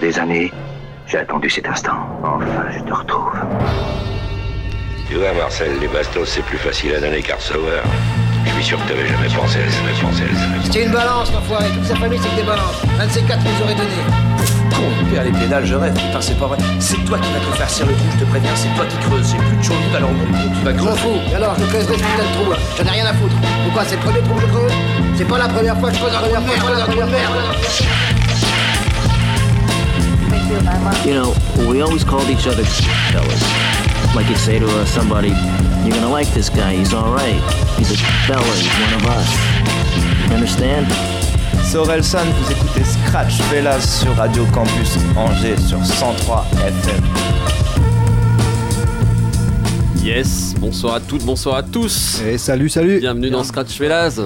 des années, j'ai attendu cet instant. Enfin, je te retrouve. Tu vois, Marcel, les bastos, c'est plus facile à donner qu'à recevoir. Je suis sûr que t'avais jamais pensé à jamais pensé à jamais. C'était une balance, l'enfoiré. Toute sa famille, c'est que des balances. Un de ces quatre nous aurait donné. Con, père les pédales, je rêve. Putain, c'est pas vrai. C'est toi qui vas te faire cirer le trou, je te préviens. C'est toi qui creuses. J'ai plus de chaude, alors mon trou, tu vas Je creuser. fous. Et alors, je creuserai ce putain de trou. là. J'en ai rien à foutre. Pourquoi C'est le premier trou que je creuse? C'est pas la première fois que je creuse merde. C'est pas la première merde. You know, we always called each other fellas. Like you'd say to uh, somebody, you're gonna like this guy, he's alright. He's a fella, he's one of us. You understand? C'est Orelsan, vous écoutez Scratch Velas sur Radio Campus Angers sur 103 FM. Yes, bonsoir à toutes, bonsoir à tous. Et salut, salut Bienvenue dans Scratch Fellas.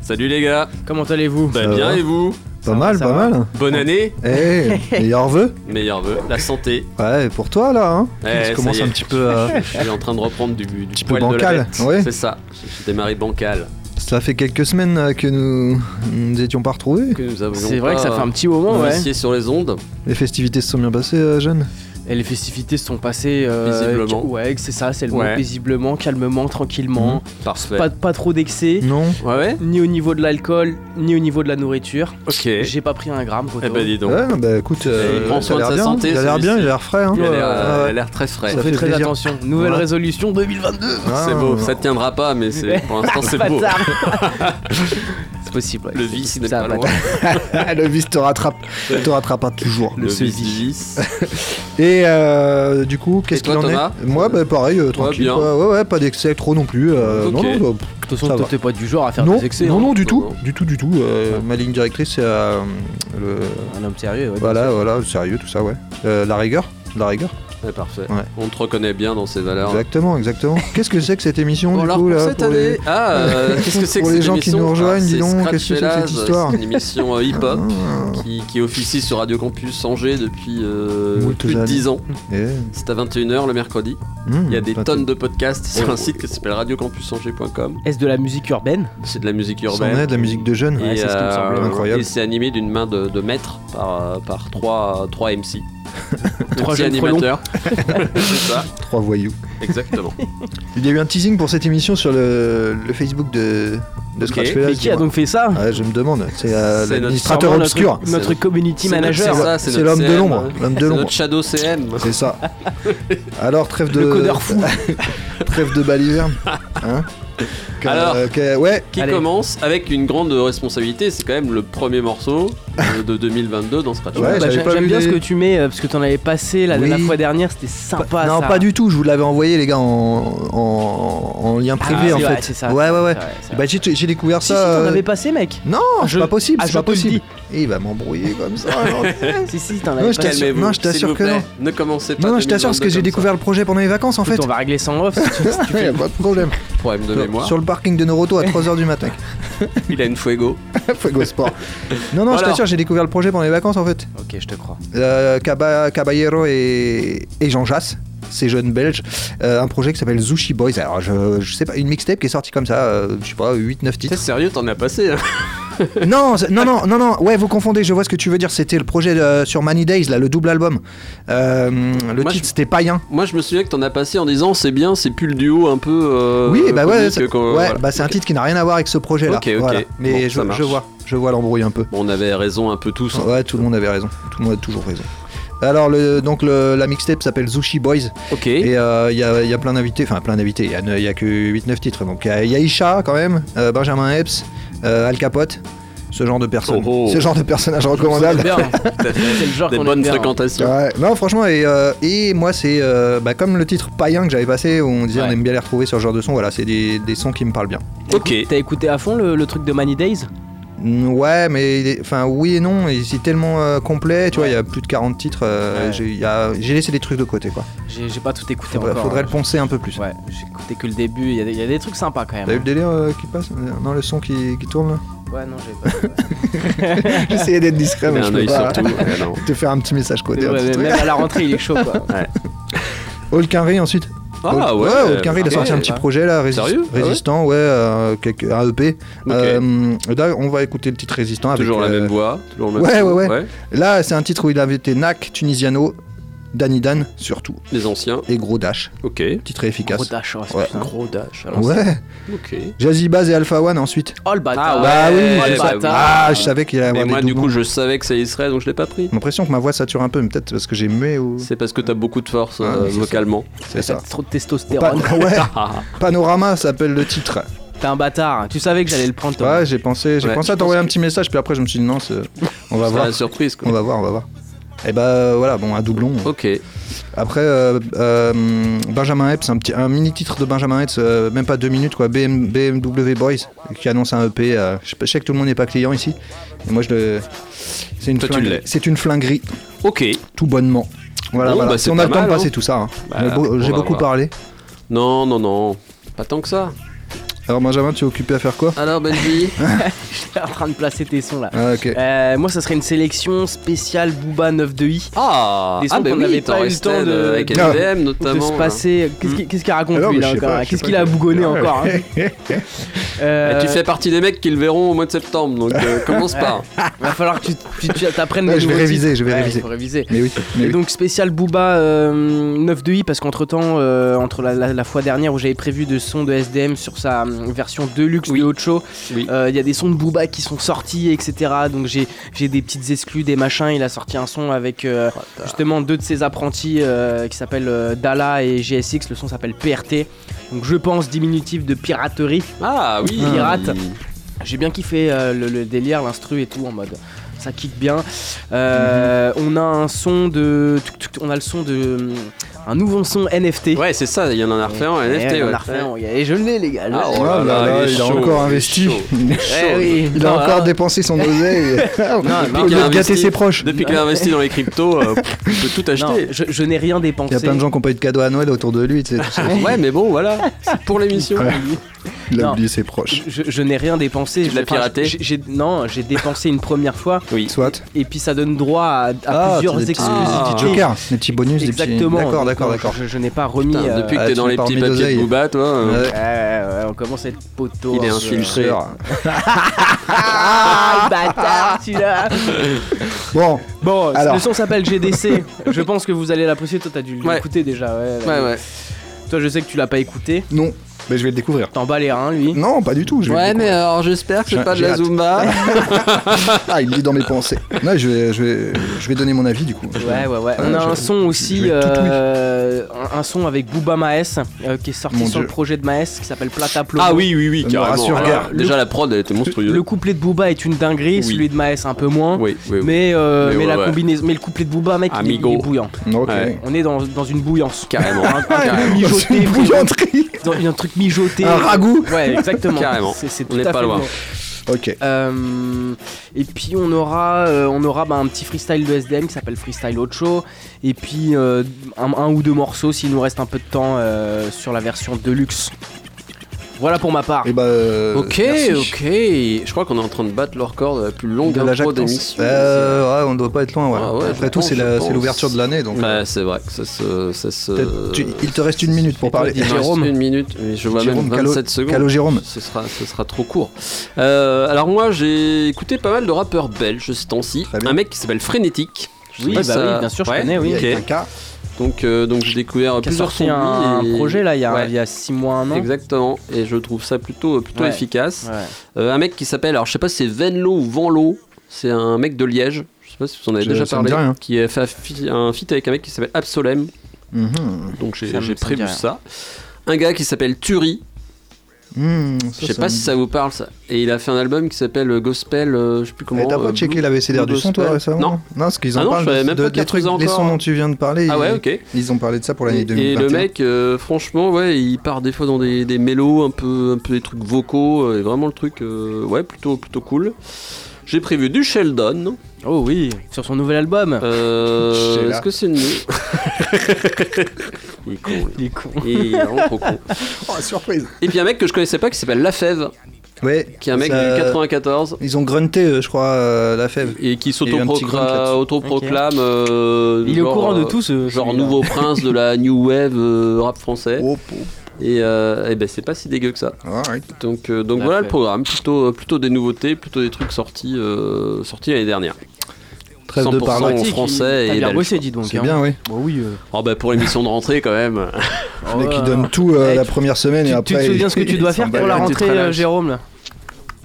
Salut les gars. Comment allez-vous? Bah bien va? et vous? Pas mal, pas va. mal. Bonne année, Eh, meilleur vœu meilleurs vœux, la santé. Ouais, et pour toi là, hein y est. un petit peu à... Je suis en train de reprendre du, du Petit peu poil de la bancal, ouais. C'est ça, j'ai démarré bancal. Ça fait quelques semaines euh, que nous nous étions pas retrouvés. C'est vrai que ça fait un petit moment, ouais. sur les ondes. Les festivités se sont bien passées, euh, Jeanne Et les festivités se sont passées. euh, Paisiblement. Ouais, c'est ça, c'est le Ouais. mot paisiblement, calmement, tranquillement. Parfait. Pas, pas trop d'excès, Non Ouais ouais ni au niveau de l'alcool, ni au niveau de la nourriture. Ok. J'ai pas pris un gramme, Koto. Eh ben dis donc. Ouais, bah écoute, euh, il prend soin de l'air sa bien. santé, il a l'air bien, il a l'air frais. Hein. Il a l'air, euh, Ouais, il ouais. a l'air très frais. Ça fait fait très plaisir. attention. Nouvelle Ouais. résolution 2022. Ah, C'est beau, ouais. ça tiendra pas, mais c'est pour l'instant c'est beau. C'est possible. ouais. Le vice n'est pas loin. le vice te rattrape, te rattrapera toujours. Le ce vice. Et euh, du coup, qu'est-ce qu'il en Thomas est Moi, bah pareil, euh, tranquille. bien. quoi. Ouais, ouais, pas d'excès trop non plus. euh, Ok. Non, non, non, De toute façon, toi, t'es pas du genre à faire non, des excès. non, hein. non, du tout, non. du tout, du tout. euh, Ma ligne directrice, c'est euh, le, Un homme sérieux, ouais. voilà, voilà, le sérieux, tout ça, ouais. Euh, la rigueur, la rigueur. Ouais, parfait. Ouais. On te reconnaît bien dans ces valeurs. Exactement, exactement. Qu'est-ce que c'est que cette émission Bon, du alors coup là cette pour les- année, ah, euh, qu'est-ce que c'est que pour les cette gens qui émission nous rejoignent, Alors, dis c'est donc, Scratch qu'est-ce que c'est que cette histoire C'est une émission euh, hip-hop Ah, qui, qui officie sur Radio Campus Angers depuis euh, plus de années. 10 ans. eh, C'est à 21h le mercredi. hmm, Il y a des tonnes de podcasts sur Oh. un site qui s'appelle radiocampusangers.com. Est-ce de la musique urbaine C'est de la musique C'en urbaine. est, de la musique de jeunes. Ouais, c'est ce qui me semblait. Incroyable. Et c'est animé d'une main de, maître par, par trois, trois MC. Trois jeunes animateurs. c'est ça, Trois voyous. exactement. Il y a eu un teasing pour cette émission sur le, le Facebook de, de Scratch Ok. Fellas, Mais qui a donc fait ça Ouais, je me demande. C'est euh, l'administrateur obscur. Notre, notre community C'est notre- manager. c'est ça, C'est notre l'homme de l'ombre. L'homme de C'est l'ombre. notre Shadow CM. C'est ça. Alors, trêve de. Le codeur fou. trêve de baliverne. Hein Que- Alors. que- ouais. Qui Allez. commence avec une grande responsabilité, c'est quand même le premier morceau de 2022 dans Scratch. Ouais, Bah, j'ai- pas J'aime bien les- ce que tu mets euh, parce que t'en avais passé la, Oui. la fois dernière, c'était sympa. non, ça. pas du tout. Je vous l'avais envoyé, les gars, en, en, en lien privé, Ah, en fait. ça, ouais, ouais, ouais. Bah, j'ai découvert Si, ça. si, t'en euh, avais passé, mec. Non, je- c'est pas possible. ah, c'est je pas possible. Et il va m'embrouiller comme ça. Si, si, t'en Non, avais je pas. t'assure- Calmez-vous, non, je t'assure que non. Ne commencez pas. Non, non, je t'assure parce que 2022 j'ai découvert le projet pendant les vacances en fait. On va régler en off. Il a pas de problème. Problème de mémoire. Sur le parking de Noroto à 3h du matin. Il a une fuego. Fuego Sport. Non, non, je t'assure, j'ai découvert le projet pendant les vacances en fait. Ok, je te crois. Euh, Caba- Caballero et, et Jean Jass, ces jeunes belges, euh, un projet qui s'appelle Zushi Boys. Alors, je, je sais pas, une mixtape qui est sortie comme ça, euh, je sais pas, 8-9 T'es titres. sérieux, t'en as passé. hein? non, non, non, non, non, ouais, vous confondez, je vois ce que tu veux dire. C'était le projet de- sur Many Days, là, le double album. Euh, le Moi, titre c'était Païen. Moi, je me souviens que t'en as passé en disant c'est bien, c'est plus le duo un peu. euh, oui, bah ouais, comique c'est- qu'on- ouais, voilà. bah c'est un titre qui n'a rien à voir avec ce projet-là. Ok, ok. Voilà. Mais Bon, ça je, marche. je vois, je vois l'embrouille un peu. Bon, on avait raison un peu tous. hein. Ouais, tout le monde avait raison. Tout le monde a toujours raison. Alors, le, donc le- la mixtape s'appelle Zushi Boys. Ok. Et euh, il y, a, il y a plein d'invités, enfin plein d'invités, il y a, que 8-9 titres. Donc il y a- il y, a Isha quand même, euh, Benjamin Epps, euh, Al Capote, ce genre de personnes. Oh, oh. Ce genre de personnage recommandable. C'est le genre des qu'on bonnes fréquentations. Ouais, non franchement et, euh, et moi c'est euh, bah, comme le titre païen que j'avais passé où on disait Ouais. on aime bien les retrouver sur ce genre de son voilà c'est des, des sons qui me parlent bien Ok. T'as écouté à fond le, le truc de Many Days? Ouais mais il est- enfin oui et non et c'est tellement euh, complet tu vois il y a plus de 40 titres euh, Ouais. j'ai il laissé des trucs de côté quoi J'ai pas tout écouté faudrait, encore. faudrait hein. le poncer un peu plus Ouais, j'ai écouté que le début. Il y, a des- il y a des trucs sympas quand même. T'as vu le délire euh, qui passe Non, le son qui, qui tourne là Ouais, non, j'ai pas. J'essayais d'être discret, mais Mais je peux pas. sur tout. ouais, non. te faire un petit message codé. Ouais, même à la rentrée, il est chaud quoi. All Quinry ensuite. Ah Haute- ouais. Haute Carré, il a sorti un petit projet là, Sérieux Ah ouais résistant, ouais, euh, quelques- un EP. Euh, là, on va écouter le titre résistant avec. Toujours la euh, même voix. Toujours le même Ouais, son, ouais, ouais. Là, c'est un titre où il avait été Nak, Tunisiano, Danny Dan surtout, Les anciens. et Gros Dash. Ok. Titre efficace. Gros dash, ouais. Gros dash. alors Ouais. Ok. Jazzy Baz et Alpha One ensuite. Oh le bâtard. Ah ouais, bah oui, oh, je le bâtard. Ah, je savais qu'il allait Mais avoir moi, des du coup, je savais que ça y serait, donc je l'ai pas pris. J'ai l'impression que ma voix sature un peu, mais peut-être parce que j'ai muet ou. C'est parce que t'as beaucoup de force Ah, euh, c'est ça. vocalement. C'est ça. Trop de Pa- testostérone. ouais, Panorama s'appelle le titre. T'es un bâtard. Tu savais que j'allais le prendre, toi. Ouais, j'ai pensé, j'ai Ouais, pensé à t'envoyer un petit message, puis après je me suis dit non, c'est- on va c'est voir. la surprise quoi. On va voir, on va voir. Et bah voilà, bon, un doublon. Ok. Après, euh, euh, Benjamin Epps, un, petit, un mini titre de Benjamin Epps, euh, même pas deux minutes, quoi. BM, BMW Boys, qui annonce un EP. euh, je, sais que tout le monde n'est pas client ici. Et moi, je le. C'est une, c'est une flinguerie, Ok. tout bonnement. Voilà, Bon, voilà. bah, si on a le temps de passer hein. tout ça. hein. Bah, J'ai va beaucoup parlé. Non, non, non. Pas tant que ça. Alors, Benjamin, tu es occupé à faire quoi Alors, Benji J'étais en train de placer tes sons là. Ah. Euh, moi, ça serait une sélection spéciale Booba 9 de i. Ah Des sons Ah, bah qu'on oui, pas eu le temps de- avec. LDM de notamment. se passer. Qu'est-ce qu'il qu'il raconte Ah non, lui là encore, hein? Qu'est-ce qu'il a que- bougonné Ouais. encore hein? Euh, Et tu fais partie des mecs qui le verront au mois de septembre, donc euh, commence pas. Va falloir que tu tu- Ouais, je vais réviser, titres. je vais Ouais, réviser. faut réviser. Mais oui, mais Et oui. donc spécial Booba euh, 9 de i parce qu'entre temps, entre la, la- la fois dernière où j'avais prévu de sons de SDM sur sa euh, version deluxe Oui. de Ocho, Oui. euh, il y a des sons de Booba qui sont sortis, etc. Donc j'ai j'ai des petites exclus, des machins. Il a sorti un son avec euh, justement deux de ses apprentis euh, qui s'appellent euh, Dala et GSX. Le son s'appelle PRT. Donc je pense diminutif de piraterie. Ah oui. Pirate. J'ai bien kiffé euh, le, le délire, l'instru et tout en mode ça kick bien. Euh, On a un son de, tuc, tuc, on a le son de un nouveau son NFT. Ouais, c'est ça, il y en a refait en Et NFT. il en ouais. a refait un, Et je l'ai les gars. Ah, oh là Oh là, là il est il a chaud, encore il est investi. chaud. Il Eh oui, Il non, a encore dépensé son oseille. non, lieu qu'il a investi- ses proches. Depuis qu'il a investi dans les cryptos, euh, il peut tout non, acheter. je, je n'ai rien dépensé. Il y a plein de gens qui n'ont pas eu de cadeau à Noël autour de lui. tu sais, tout ça. Ouais, mais bon, voilà, c'est pour l'émission. Il a Non. oublié ses proches. Je, je n'ai rien dépensé. Tu l'as piraté Non, j'ai dépensé une première fois. Oui. Soit. Et puis ça donne droit à, à Ah, plusieurs petits- exclusivités. des petits jokers, des petits bonus, des petits. Exactement. D'accord, d'accord, d'accord. Je, je n'ai pas remis. Putain, euh, depuis que ah, t'es dans les petits papiers de. Booba, toi. euh, Ouais. ouais, ouais, ouais, on commence à être poteau. Il est un peu. infiltré. Ah, bâtard, celui-là. Bon, Bon, Alors. le son s'appelle GDC. Je pense que vous allez l'apprécier. Toi, t'as dû Ouais. l'écouter déjà. Ouais, Ouais, ouais. Toi, je sais que tu l'as pas écouté. non, mais je vais le découvrir. T'en bats les reins, lui? Non, pas du tout. Je vais Ouais, le mais alors j'espère que c'est pas de la hâte. Zumba. Ah, il me dit dans mes pensées. Non, je vais, je vais, je vais donner mon avis du coup. Ouais, ouais, ouais. On Ouais, a un son aussi, euh, un, son avec Booba Maes, euh, qui est sorti Mon sur Dieu. le projet de Maes, qui s'appelle Plata Plomo. Ah oui, oui, oui, Me carrément. rassure, Alors, déjà, la prod, elle était monstrueuse. Le couplet de Booba est une dinguerie, Oui. celui de Maes un peu moins. Oui, oui, oui. Mais, euh, Mais mais, ouais, la ouais. combinaison, mais le couplet de Booba, mec, il est, Amigo. il est bouillant. On est dans, dans une bouillance. Carrément. Carrément. Une bouillanterie. Dans- un truc mijoté. Un ragoût. Ouais, exactement. Carrément. C'est, c'est On tout n'est à pas fait loin. bon. Ok. Euh, et puis on aura, euh, on aura bah, un petit freestyle de SDM qui s'appelle Freestyle Ocho. Et puis euh, un, un ou deux morceaux s'il nous reste un peu de temps euh, sur la version Deluxe. Voilà pour ma part. Et bah. euh, Ok, merci. ok. Je crois qu'on est en train de battre le record de la plus longue De la intro d'émission. Euh, ouais, on doit pas être loin. Ouais. Ah ouais, Après tout, c'est l'ouverture de l'année, donc. Bah, c'est vrai que ça se. Ça se... tu- il te reste une minute pour parler. Il reste Jérôme. une minute, mais je vois Jérôme, même Calo- 27 secondes. Calo Jérôme. Ce sera, ce sera trop court. Euh, alors moi, j'ai écouté pas mal de rappeurs belges ce temps-ci. Un mec qui s'appelle Frénétique. Oui, bah si ça- oui, bien sûr, je Ouais. connais, oui. Il y a Ok. un cas. Donc, euh, donc j'ai découvert Qui a plusieurs sorti un, et- projet là il y a, Ouais. il y a six mois, un an. Exactement, et je trouve ça plutôt, plutôt Ouais. efficace. Ouais. Euh, un mec qui s'appelle, alors je sais pas si c'est Venlo ou Vanlo, c'est un mec de Liège, je sais pas si vous en avez Je- déjà parlé, rien. qui a fait un feat avec un mec qui s'appelle Absolem, Mhm. donc j'ai prévu ça. Un gars qui s'appelle Turi, Ça, je sais pas me si ça vous parle ça, et il a fait un album qui s'appelle Gospel, euh, je sais plus comment. T'as pas euh, checké du Blue son toi Gospel. récemment Non. Non, parce qu'ils en Ah non, parlent je savais de, même de- pas des trucs, faisait les sons encore. dont tu viens de parler. Ah ils- ouais, ok. Ils ont parlé de ça pour l'année Et, et 2021. le mec, euh, franchement, ouais, il part des fois dans des, des mélos, un peu, un peu des trucs vocaux, euh, et vraiment le truc, euh, ouais, plutôt, plutôt cool. J'ai prévu du Sheldon. Oh oui, sur son nouvel album. Euh. Est-ce que c'est une. il est con. Il est con. Il est vraiment trop con. Oh, surprise. Et puis un mec que je connaissais pas qui s'appelle La Fève. Ouais. qui est un mec Ça- du 94 Ils ont grunté, euh, je crois, euh, la fève. et qui s'autoproclame euh, Il est au courant de euh, tout, ce- genre nouveau prince de la new wave euh, rap français Oh, oh. et, euh, eh ben c'est pas si dégueu que ça donc euh, voilà le programme plutôt plutôt des nouveautés plutôt des trucs sortis euh, sortis l'année dernière Trêve 100% de parler. en français T'as et bien bossé, dis donc. C'est hein. bien, oui. Bah oui. euh. oh bah pour l'émission de rentrée quand même Le mec, Ouais. il donne tout euh, Eh, la première semaine et après. tu te souviens il- ce que tu dois faire pour la rentrée, euh. Jérôme là?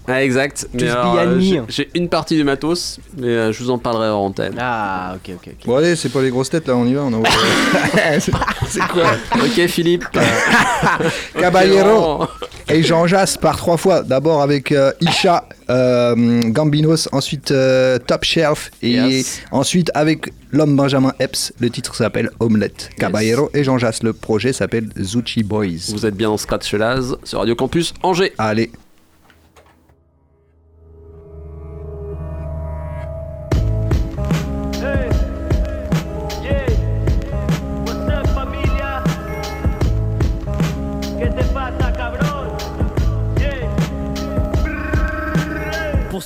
Ah exact mais alors, euh, j'ai- j'ai une partie du matos mais euh, je vous en parlerai en antenne Ah, ok, ok, ok. Bon, allez, c'est pas les grosses têtes là, on y va. On a... c'est c'est quoi ok Philippe Caballero et Jean Jass par trois fois. D'abord avec euh, Isha, euh, Gambinos, ensuite euh, Top Shelf et Yes. ensuite avec l'homme Benjamin Epps. Le titre s'appelle Omelette. Caballero et Jean Jass. Le projet s'appelle Zucchi Boys. vous êtes bien en Scratch Laz sur Radio Campus Angers Allez.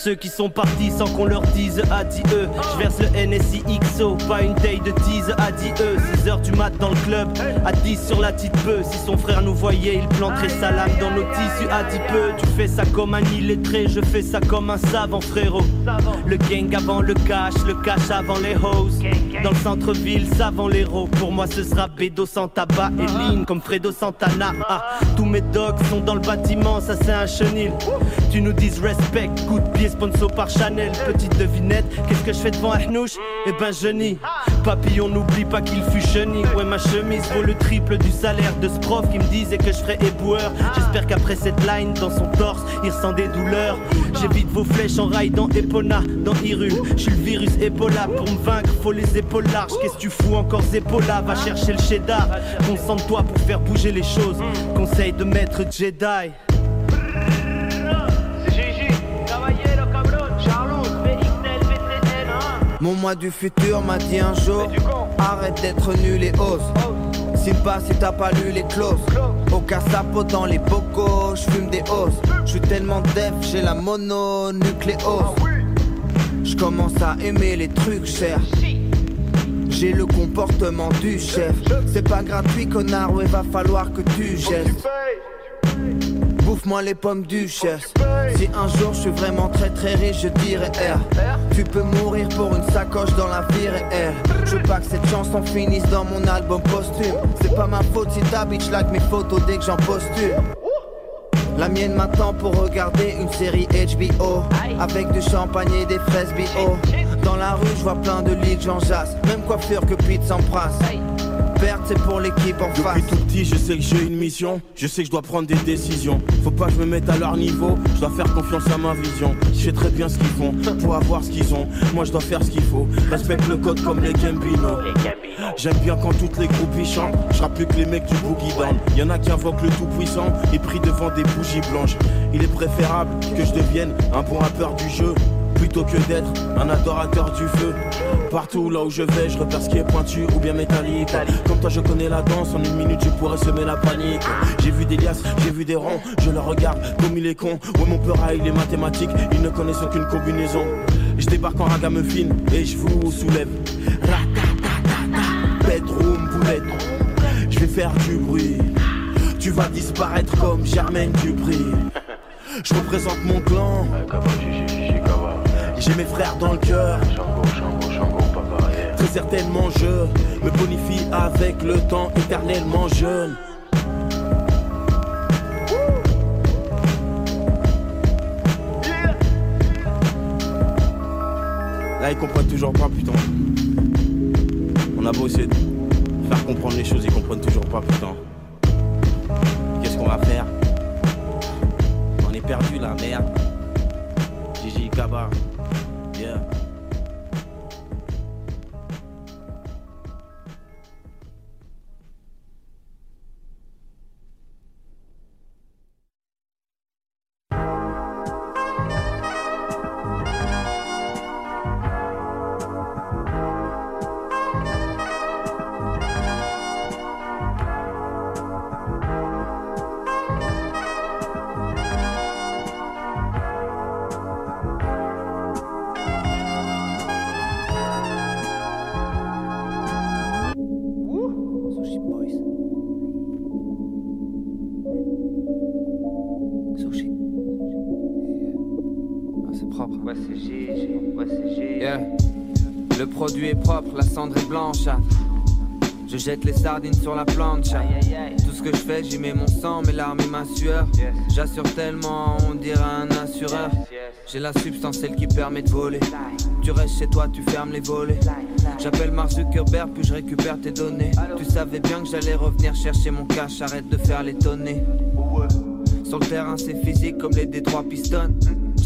Ceux qui sont partis sans qu'on leur dise adieu. Je verse le NSI XO, pas une taille de tease adieu 6h du mat dans le club, à 10 sur la petite peu. Si son frère nous voyait, il planterait sa lame dans nos tissus adipeux Tu fais ça comme un illettré, je fais ça comme un savant frérot. Le gang avant le cash, le cash avant les hoes Dans le centre-ville, savant l'héros Pour moi ce sera Bédo sans tabac et ligne comme Fredo Santana. Ah, Tous mes dogs sont dans le bâtiment, ça c'est un chenil. Tu nous dises respect, coup de pied sponsor par Chanel Petite devinette, qu'est-ce que je fais devant un hnouche Eh ben je Papillon n'oublie pas qu'il fut chenille. Ouais ma chemise vaut le triple du salaire de ce prof Qui me disait que je ferais éboueur. J'espère qu'après cette line dans son torse Il ressent des douleurs. J'évite vos flèches en rail dans Epona Dans Hyrule, je le virus Ebola. Pour me vaincre faut les épaules larges. Qu'est-ce que tu fous encore Ebola Va chercher le cheddar. Concentre-toi pour faire bouger les choses. Conseil de maître Jedi Mon moi du futur m'a dit un jour Arrête d'être nul et ose. Simpa si t'as pas lu les clauses. Au casapo dans les bocaux Je fume des hausses Je suis tellement def j'ai la mononucléose. Je commence à aimer les trucs chers. J'ai le comportement du chef. C'est pas gratuit connard ouais va falloir que tu gestes. Bouffe-moi les pommes du chef Si un jour je suis vraiment très très riche je dirais R Tu peux mourir pour une sacoche dans la vie réelle Je veux pas que cette chanson finisse dans mon album posthume. C'est pas ma faute si ta bitch like mes photos dès que j'en postule. La mienne m'attend pour regarder une série HBO Avec du champagne et des fraises bio Dans la rue je vois plein de lits Jean Jass Même coiffure que Pete Sampras Perte c'est pour l'équipe en face Depuis tout petit, je sais que j'ai une mission. Je sais que je dois prendre des décisions. Faut pas que je me mette à leur niveau. Je dois faire confiance à ma vision. Je sais très bien ce qu'ils font pour avoir ce qu'ils ont. Moi, je dois faire ce qu'il faut. Respecte le code comme les Gambino. J'aime bien quand toutes les groupes y chantent. Je plus que les mecs du boogie down. Y en a qui invoquent le tout puissant et prient devant des bougies blanches. Il est préférable que je devienne un bon rappeur du jeu plutôt que d'être un adorateur du feu. Partout là où je vais, je repère ce qui est pointu ou bien métallique. Comme toi, je connais la danse, en une minute, je pourrais semer la panique. J'ai vu des liasses, j'ai vu des ronds, je le regarde comme il est con. Ouais, mon peur il est mathématique, ils ne connaissent aucune combinaison. Je débarque en ragamuffin et je vous soulève. Bedroom boulette. Je vais faire du bruit. Tu vas disparaître comme Germaine Dupri. Je représente mon clan. J'ai mes frères dans le cœur. Très certainement je me bonifie avec le temps éternellement jeune. Là ils comprennent toujours pas putain. On a beau essayer de faire comprendre les choses, ils comprennent toujours pas putain. Qu'est-ce qu'on va faire? On est perdu là, merde. Gigi Kaba. Jette les sardines sur la plancha. Tout ce que je fais, j'y mets mon sang, mes larmes et ma sueur. J'assure tellement, on dirait un assureur. J'ai la substance, celle qui permet de voler. Tu restes chez toi, tu fermes les volets. J'appelle Mark Zuckerberg, puis je récupère tes données. Tu savais bien que j'allais revenir chercher mon cash, arrête de faire l'étonner. Sur le terrain, c'est physique comme les Détroits Pistons.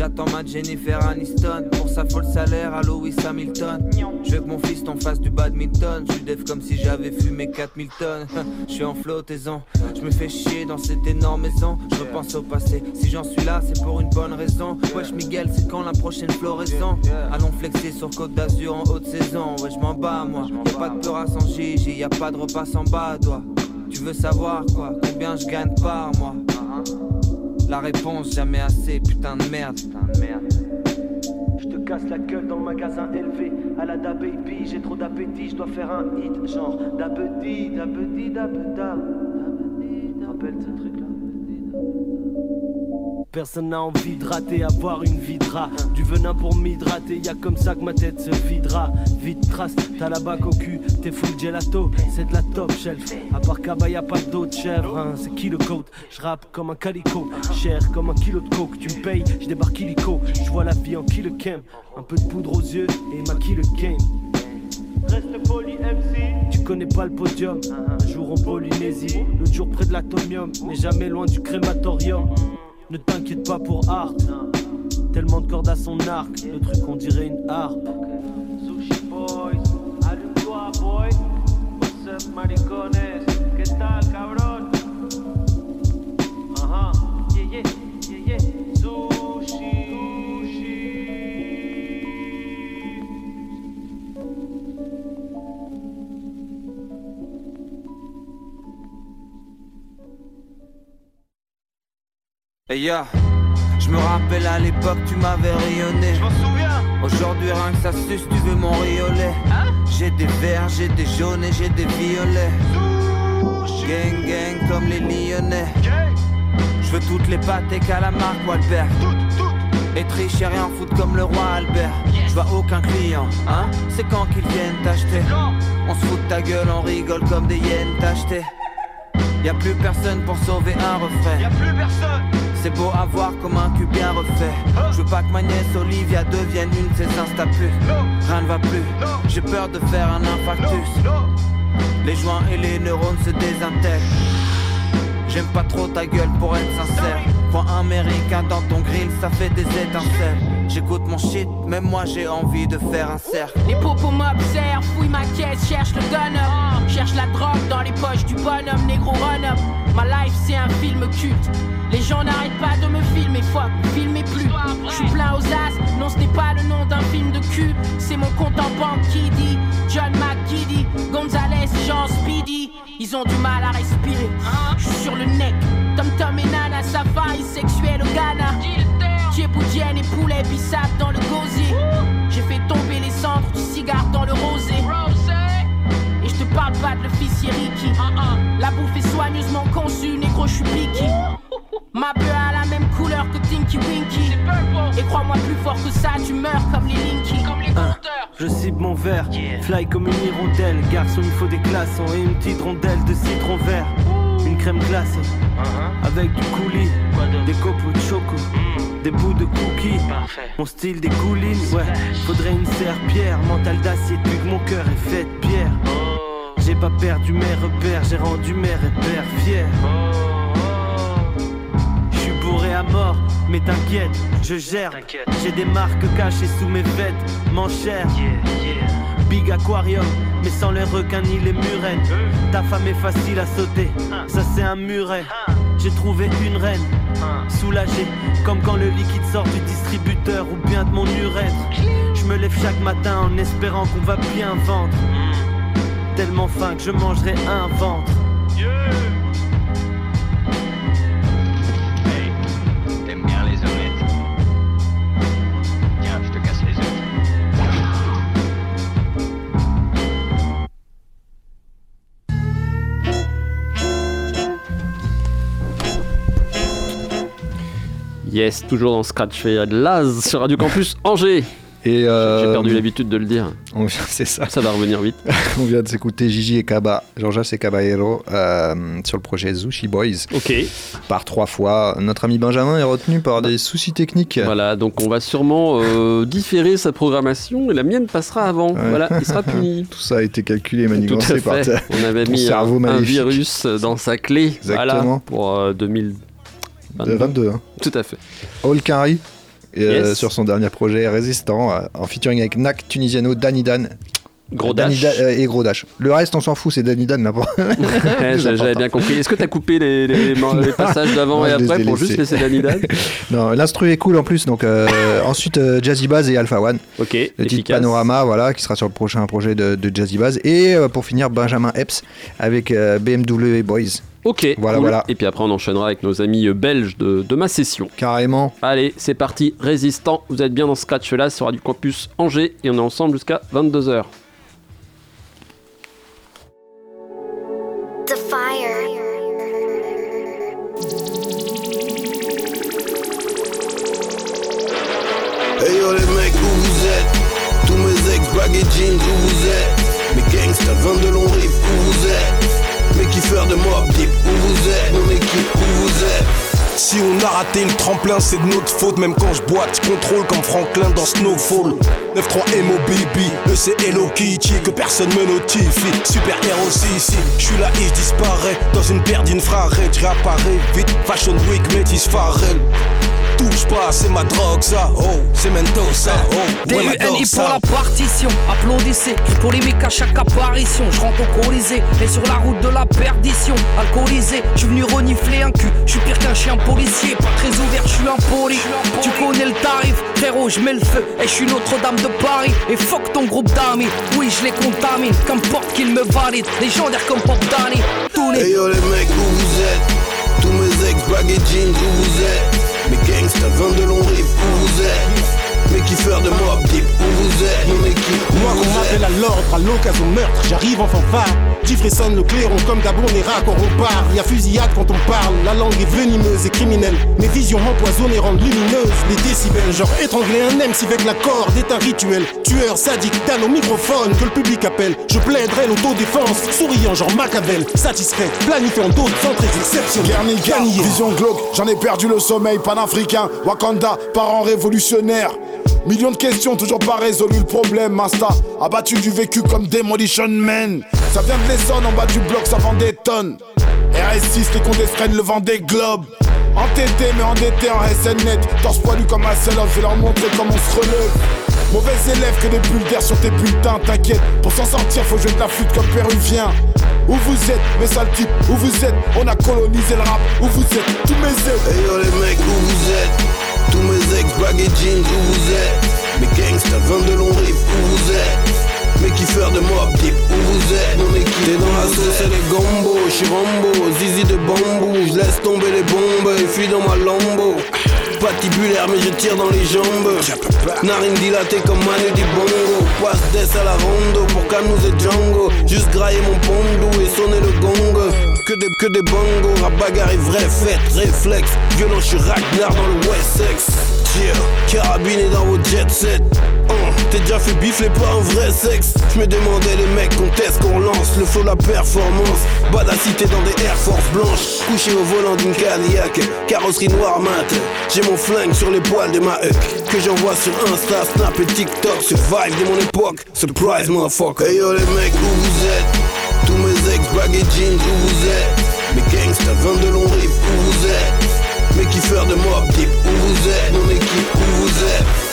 J'attends ma Jennifer Aniston pour sa folle salaire à Louis Hamilton. Je veux que mon fils t'en fasse du badminton. Je suis comme si j'avais fumé 4000 tonnes. Je suis en flottaison. Je me fais chier dans cette énorme maison. Je repense au passé. Si j'en suis là, c'est pour une bonne raison. Wesh Miguel, c'est quand la prochaine floraison? Allons flexer sur Côte d'Azur en haute saison. Ouais, je m'en bats moi. Y'a pas de peur à sans Gigi, y a pas de repas sans bas, toi. Tu veux savoir quoi? Combien je gagne par mois? La réponse, jamais assez, putain de merde. Putain de merde. Je te casse la gueule dans le magasin élevé. À la da baby, j'ai trop d'appétit, je dois faire un hit. Genre dabedi, dabedi, dabeda. Rappelle ce truc là. Personne n'a envie de rater, avoir une rat. Du venin pour m'hydrater, y a comme ça que ma tête se videra. Vite trace, t'as la bac au cul, t'es full gelato, c'est de la top shelf. À part Kaba, y a pas d'autre chèvre, hein, c'est qui le code Je rappe comme un calico, cher comme un kilo de coke. Tu me payes, je débarque illico, je vois la vie en kilo cam. Un peu de poudre aux yeux et ma kilo game. Reste poli MC Tu connais pas le podium Un jour en Polynésie L'autre jour près de l'atomium Mais jamais loin du crématorium Ne t'inquiète pas pour art. Tellement de cordes à son arc Le truc on dirait une harpe. Sushi boys Allume-toi boy. What's up maricones? ¿Qué tal cabrón? Ajá Hey ya, je me rappelle à l'époque tu m'avais rayonné. Je m'en souviens. Aujourd'hui rien que ça suce, tu veux mon riolet. j'ai des verts, j'ai des jaunes et j'ai des violets. Gang gang comme les Lyonnais. Je veux toutes les pâtes et calamars Walbert. Et tricher rien foutre comme le roi Albert. Je vois aucun client, hein? C'est quand qu'ils viennent t'acheter. On se fout de ta gueule, on rigole comme des hyènes t'acheter. Y a plus personne pour sauver un refrain. Y a plus personne. C'est beau à voir comme un cul bien refait. Je veux pas que ma nièce Olivia devienne une de ces insta Rien ne va plus. J'ai peur de faire un infarctus. Les joints et les neurones se désintègrent. J'aime pas trop ta gueule pour être sincère. Point américain dans ton grill, ça fait des étincelles. J'écoute mon shit, même moi j'ai envie de faire un cercle. Les popos m'observent, fouille ma caisse, cherche le gun Cherche la drogue dans les poches du bonhomme, négro run up. Ma life c'est un film culte. Les gens n'arrêtent pas de me filmer, fuck, filmez plus. Je suis plein aux as, non ce n'est pas le nom d'un film de cul. C'est mon compte en banque qui dit John McGiddy, Gonzalez, Jean Speedy. Ils ont du mal à respirer. Je suis sur le neck, Tom Tom et Nana, safari sexuel au Ghana. Djiboudienne et poulet bissap dans le gosier. J'ai fait tomber les cendres du cigare dans le rosé. Et je te parle pas de l'officier Ricky. La bouffe est soigneusement conçue, négro, je suis picky. Ma bœuf a la même couleur que Tinky Winky. Et crois-moi plus fort que ça, tu meurs comme les Linky. Comme les Je cible mon verre, fly comme une hirondelle. Garçon, il faut des glaçons et une petite rondelle de citron vert. Une crème glacée, avec du coulis, des copeaux de choco, des bouts de cookies. Mon style des coulines, ouais. Faudrait une serpillère, mental d'acier, depuis que mon cœur est fait de pierre. J'ai pas perdu mes repères, j'ai rendu mère et père fier. Mort, mais t'inquiète, je gère. J'ai des marques cachées sous mes vêtements chers. Big aquarium, mais sans les requins ni les murennes. Ta femme est facile à sauter, ça c'est un muret. J'ai trouvé une reine, soulagée, comme quand le liquide sort du distributeur ou bien de mon urètre. Je me lève chaque matin en espérant qu'on va bien vendre. Tellement faim que je mangerai un ventre. Yes, toujours dans Scratch et Laz sur Radio Campus Angers. Euh, J'ai perdu l'habitude de le dire. On vient, c'est ça. Ça va revenir vite. on vient de s'écouter Gigi et Kaba, Jean-Jacques et Caballero, euh, sur le projet Zushi Boys. Ok. Par trois fois. Notre ami Benjamin est retenu par des soucis techniques. Voilà, donc on va sûrement euh, différer sa programmation et la mienne passera avant. Voilà, il sera puni. Tout ça a été calculé, manigancé par ta, On avait mis un, virus dans sa clé. Exactement. Voilà, pour 2000 22. Euh, hein. Tout à fait. All Carry. Euh, sur son dernier projet Résistant euh, en featuring avec Nak Tunisiano, Danny Dan Gros dash. Et gros dash. Le reste, on s'en fout, c'est Danny Dan là. J'avais bien compris. Est-ce que t'as coupé les, passages d'avant et après pour juste laisser Danny Dan Non, l'instru est cool en plus. Donc ensuite euh, Jazzy Bass et Alpha One. Ok. Le titre Panorama, voilà, qui sera sur le prochain projet de, de Jazzy Et pour finir Benjamin Epps avec BMW Boys. Ok, Voilà, cool. voilà. Et puis après, on enchaînera avec nos amis euh, belges de, de ma session. Carrément. Allez, c'est parti. Résistant, vous êtes bien dans ce scratch là sur Radio Campus Angers et on est ensemble jusqu'à 22h. Si on a raté le tremplin, c'est de notre faute. Même quand je boite, contrôle comme Franklin dans Snowfall. 9-3 MOBB, le c'est Hello Kitty, que personne me notifie. Super héros ici, je suis là et je disparais. Dans une paire d'infrared, je réapparais vite. Fashion Week, Métis Pharrell. Touche pas, c'est ma drogue ça, oh, c'est Mendoza, oh, ouais, DUNI pour ça. la partition, applaudissez mecs à chaque apparition. Je rentre au Colisée et sur la route de la perdition. Alcoolisé, je suis venu renifler un cul. Je suis pire qu'un chien policier, pas très ouvert, je suis impoli. Tu connais le tarif, frérot, je mets le feu. Et je suis Notre-Dame de Paris. Et fuck ton groupe d'amis, oui, je les contamine. Qu'importe qu'ils me valident, légendaires comme Pop Danny. Tous les Hey yo les mecs, où vous êtes? Tous mes ex baguettes jeans, où vous êtes? Gangsters, 22 longs où vous êtes Mes kiffeurs de mob deep, où vous êtes Mon équipe, Moi qu'on m'appelle à l'ordre, à l'occasion de meurtre, j'arrive en fanfare. Jefferson le clairon comme d'abord on ira quand on part. Y a fusillade quand on parle, la langue est venimeuse et criminelle. Mes visions empoisonnées rendent lumineuses les décibels. Genre étrangler un MC avec la corde est un rituel. Tueur sadique, dan au microphone que le public appelle. Je plaiderai l'autodéfense, souriant genre Machiavel. Satisfait, planifiant d'autres centres exceptionnels. Guernica, Gagné. vision glauque, j'en ai perdu le sommeil panafricain. Wakanda, parent révolutionnaire. Millions de questions, toujours pas résolu le problème. Masta, abattu du vécu comme Demolition Man. Ça vient de l'Essonne, en bas du bloc, ça vend des tonnes. RS6, les condescrènes, le vent des globes. Entêté, mais endetté en SNNet. Torse poilu comme un seul je vais leur montrer comment on se. Mauvais élève que des bulles d'air sur tes bulletins, t'inquiète. Pour s'en sortir, faut jouer de la flûte comme péruvien. Où vous êtes, mes sales types, où vous êtes? On a colonisé le rap, où vous êtes? Tous mes ex Hey yo les mecs, où vous êtes? Tous mes ex baguettes jeans, où vous êtes Mes gangsters, 22 longs riffs, où vous êtes Mes kiffeurs de mob deep, où vous êtes Mon équipe, dans la sauce, c'est les gombo J'suis Rambo, zizi de bambou J'laisse tomber les bombes et fuis dans ma lambeau. Patibulaire mais je tire dans les jambes. Narine dilatée comme Manu dit bongo. Passe des à la rondo pour Camus et Django Juste grailler mon pondou et sonner le gong Que des, que des bongos, rap bagarre et vraie fête Réflexe, violent je suis Ragnar dans le Wessex. Yeah, carabiné dans vos jet set. Oh, T'es déjà fait bifler par un vrai sexe. Je me demandais les mecs quand est-ce qu'on lance Le flow la performance? Badacité dans des Air Force blanches. Couché au volant d'une Cadillac Carrosserie noire mat J'ai mon flingue sur les poils de ma huck Que j'envoie sur Insta, Snap et TikTok. Ce vibe de mon époque Surprise motherfucker. Hey yo les mecs où vous êtes? Mes ex baguettes jeans où vous êtes? Mes gangsters 22 longs riffs où vous êtes? Mes kiffeurs de mob deep où vous êtes? Mon équipe où vous êtes?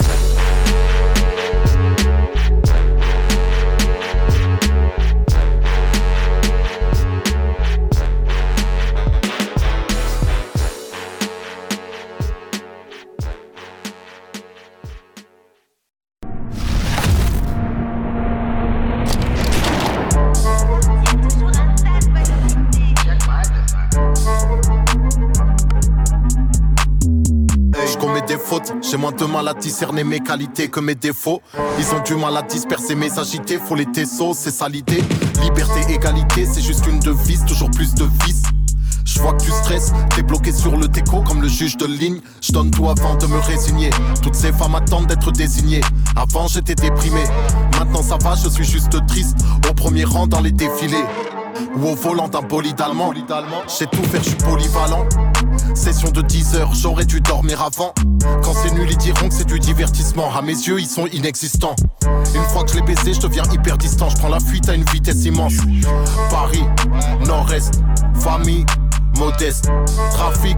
J'ai moins de mal à discerner mes qualités que mes défauts. Ils ont du mal à disperser mes agités, faut les tessos, c'est ça l'idée. Liberté, égalité, c'est juste une devise, toujours plus de vices. Je vois que tu stresses, t'es bloqué sur le déco comme le juge de ligne. Je donne tout avant de me résigner. Toutes ces femmes attendent d'être désignées. Avant j'étais déprimé, maintenant ça va, je suis juste triste. Au premier rang dans les défilés. Ou au volant d'un bolide allemand. J'ai tout faire, je polyvalent. Session de 10 heures, j'aurais dû dormir avant. Quand c'est nul, ils diront que c'est du divertissement. À mes yeux, ils sont inexistants. Une fois que je l'ai baisé, je deviens hyper distant. Je prends la fuite à une vitesse immense. Paris, nord-est, famille, modeste, trafic,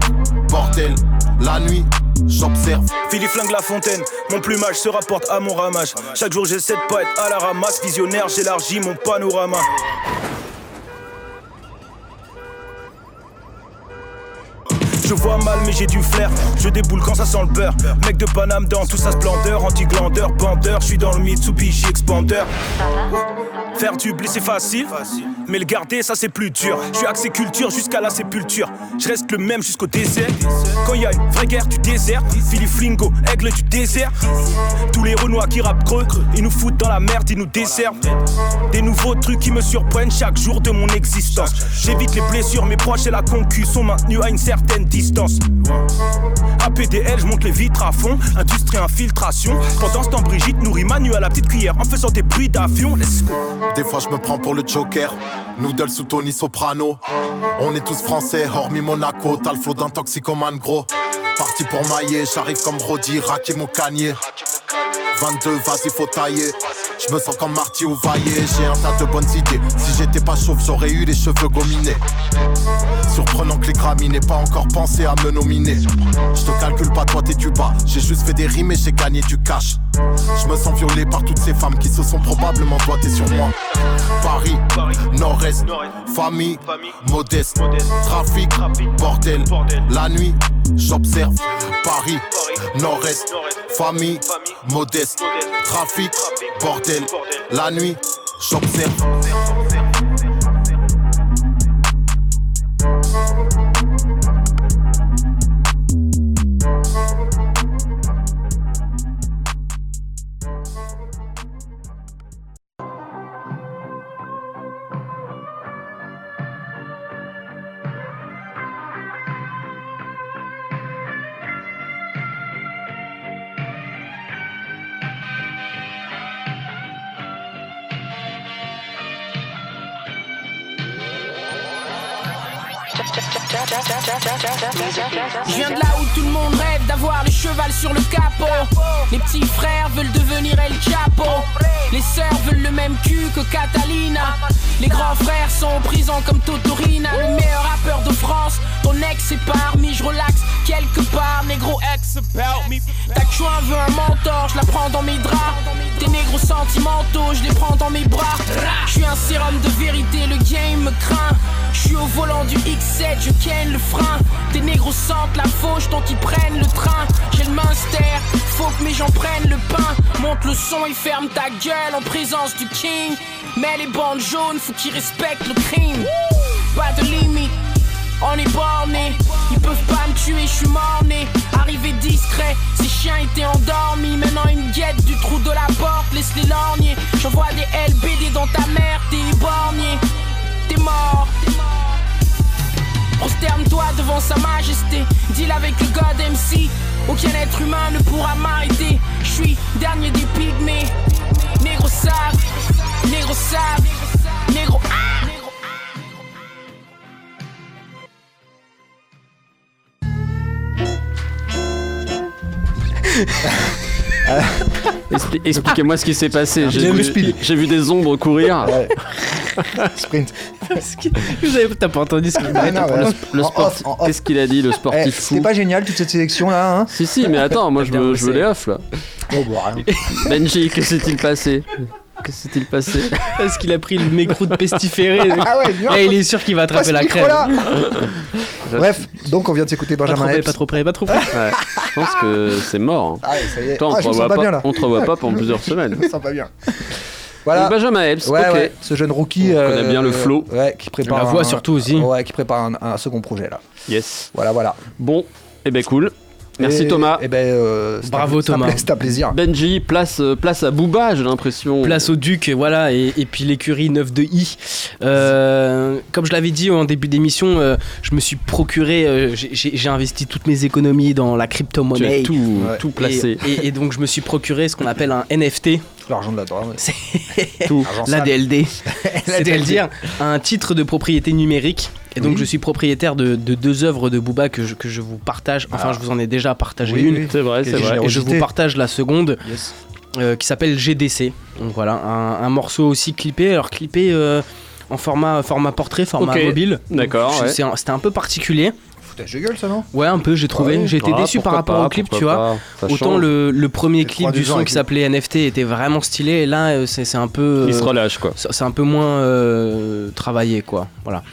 bordel. La nuit, j'observe. Philippe flingue la fontaine, mon plumage se rapporte à mon ramage. Chaque jour j'essaie de pas être à la ramasse, visionnaire, j'élargis mon panorama. Je vois mal mais j'ai du flair. Je déboule quand ça sent le beurre. Mec de Paname dans toute sa splendeur. Anti-glandeur, bandeur. Je suis dans le Mitsubishi Expander. Faire du blé c'est facile. Mais le garder ça c'est plus dur. Je suis axé culture jusqu'à la sépulture. Je reste le même jusqu'au désert Quand y a une vraie guerre du désert. Philippe Flingo, aigle du désert. Tous les renois qui rappent creux Ils nous foutent dans la merde, ils nous desservent. Des nouveaux trucs qui me surprennent chaque jour de mon existence. J'évite les blessures, mes proches et la concu sont maintenus à une certaine distance APDL, je monte les vitres à fond Industrie infiltration Pendant ce temps Brigitte nourrit Manu à la petite cuillère En faisant des bruits d'avion Let's go Des fois je me prends pour le Joker. Noodle sous Tony Soprano. On est tous français, hormis Monaco. T'as le flow d'un toxicomane gros. Parti pour mailler, j'arrive comme Roddy, raquer mon canier. 22, vas-y, faut tailler. Je me sens comme Marty ou Vaillé, j'ai un tas de bonnes idées. Si j'étais pas chauve, j'aurais eu les cheveux gominés. Surprenant que les Grammy n'aient pas encore pensé à me nominer. Je te calcule pas, toi t'es du bas. J'ai juste fait des rimes et j'ai gagné du cash. Je me sens violé par toutes ces femmes qui se sont probablement doigtées sur moi. Paris, nord-est, famille, modeste, trafic, bordel. La nuit, j'observe. Paris, nord-est, famille, modeste, trafic, bordel. La nuit, j'observe. Je viens de là où tout le monde rêve d'avoir le cheval sur le capot. Les petits frères veulent devenir El Chapo. Les sœurs veulent le même cul que Catalina. Les grands frères sont en prison comme Totorina. Le meilleur rappeur de France. Ton ex est parmi, je relaxe quelque part. Négro ex about me. Ta chouin veut un mentor, je la prends dans mes draps. Tes négros sentimentaux, je les prends dans mes bras. Je suis un sérum de vérité, le game me craint. Je suis au volant du X7, je ken le frein. Tes négros sentent la fauche, donc ils prennent le train. J'ai le Munster, faut que mes gens prennent le pain. Monte le son et ferme ta gueule en présence du king. Mais les bandes jaunes, faut qu'ils respectent le crime. Pas de limite. On est borné, ils peuvent pas me tuer, je suis mort-né. Arrivé discret, ces chiens étaient endormis. Maintenant ils me guettent du trou de la porte, laisse-les lorgner. J'envoie des LBD dans ta mère, t'es éborgné. T'es mort. Prosterne-toi devant sa majesté. Deal avec le God MC. Aucun être humain ne pourra m'arrêter. Je suis dernier des pygmées. Négro save, négro save, négro ah! Expli- Expliquez-moi ce qui s'est passé. J'ai vu, speed. j'ai vu des ombres courir. Sprint. Vous avez- T'as pas entendu ce qu'il Le, ouais. en off. Qu'est-ce qu'il a dit, le Eh, sportif C'était fou pas génial toute cette sélection là, hein Si, si, mais attends, moi je veux, je veux les off là. Oh, bah. Benji, que s'est-il passé? Que s'est-il passé Parce qu'il a pris le micro de pestiféré. Ah ouais, bien. Et il est sûr qu'il va attraper la crème. Bref, donc on vient de s'écouter Benjamin Epps. pas trop près, pas trop près. Ouais, je pense que c'est mort. hein. Ah ouais, ça y est. Toi, on Ah, te je me sens revoit pas pas, bien là. on te revoit pas pendant plusieurs semaines. Je me sens pas bien. Voilà. Donc, Benjamin Epps, Ouais, ok. ouais, ce jeune rookie. On connaît bien le flow. Ouais, qui prépare. La voix un- surtout aussi. Ouais, qui prépare un, un second projet là. Yes. Voilà, voilà. Bon, eh ben cool. Merci Et- Thomas. Et ben, euh, Bravo, un- c'est un Thomas. C'est un plaisir. Benji, place, euh, place à Booba, j'ai l'impression. Place au Duc, voilà, et, et puis l'écurie 9 de I. Euh, comme je l'avais dit en début d'émission, euh, je me suis procuré, euh, j'ai- investi toutes mes économies dans la crypto-monnaie. tout, Ouais. tout placé. Et, et- et donc je me suis procuré ce qu'on appelle un NFT, L'argent de la drogue. tout. La. DLD, La c'est-à-dire un titre de propriété numérique. Et donc Oui. je suis propriétaire de, de deux œuvres de Booba que je, que je vous partage. Enfin, Ah. je vous en ai déjà partagé Oui, une. oui. C'est vrai, c'est vrai. Et je vous partage la seconde Yes. euh, qui s'appelle GDC. Donc voilà, un, un morceau aussi clippé. Alors clippé euh, en format, format portrait, format mobile. D'accord, ouais. un- C'était un peu particulier. Foutage de gueule, ça, non? Ouais, un peu, j'ai trouvé. Ouais. J'ai été Ah, déçu par rapport pas, au clip, tu vois. Autant le, le premier clip du son qui s'appelait NFT était vraiment stylé. Et là, euh, c'est c'est un peu. Il se euh, relâche quoi. c'est c'est un peu moins euh, travaillé quoi voilà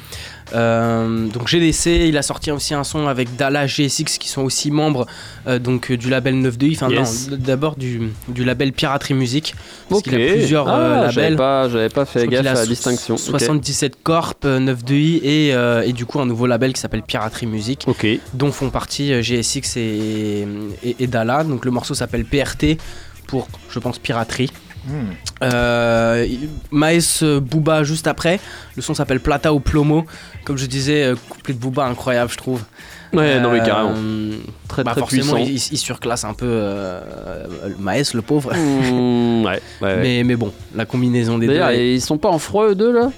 Euh, donc GDC il a sorti aussi un son avec Dala GSX qui sont aussi membres euh, donc euh, du label 9 de I enfin Yes. non, d'abord du, du label Piraterie Musique parce Ok. qu'il a plusieurs Ah, J'avais labels pas, j'avais pas Je fait gaffe à la distinction. Ok. 77 Corp, euh, 9 de I et, et du coup un nouveau label qui s'appelle Piraterie Musique Ok. dont font partie GSX et, et, et Dala donc le morceau s'appelle PRT pour je pense piraterie. Euh, Maes euh, Booba juste après. Le son s'appelle Plata ou Plomo. Comme je disais, euh, couplet de Booba incroyable, je trouve. Ouais, non mais carrément. Très bah très forcément, puissant. il, surclasse un peu euh, Maes, le pauvre. Mmh, ouais, ouais, ouais. Mais, mais bon, la combinaison des deux. Ils sont pas en froid eux deux là?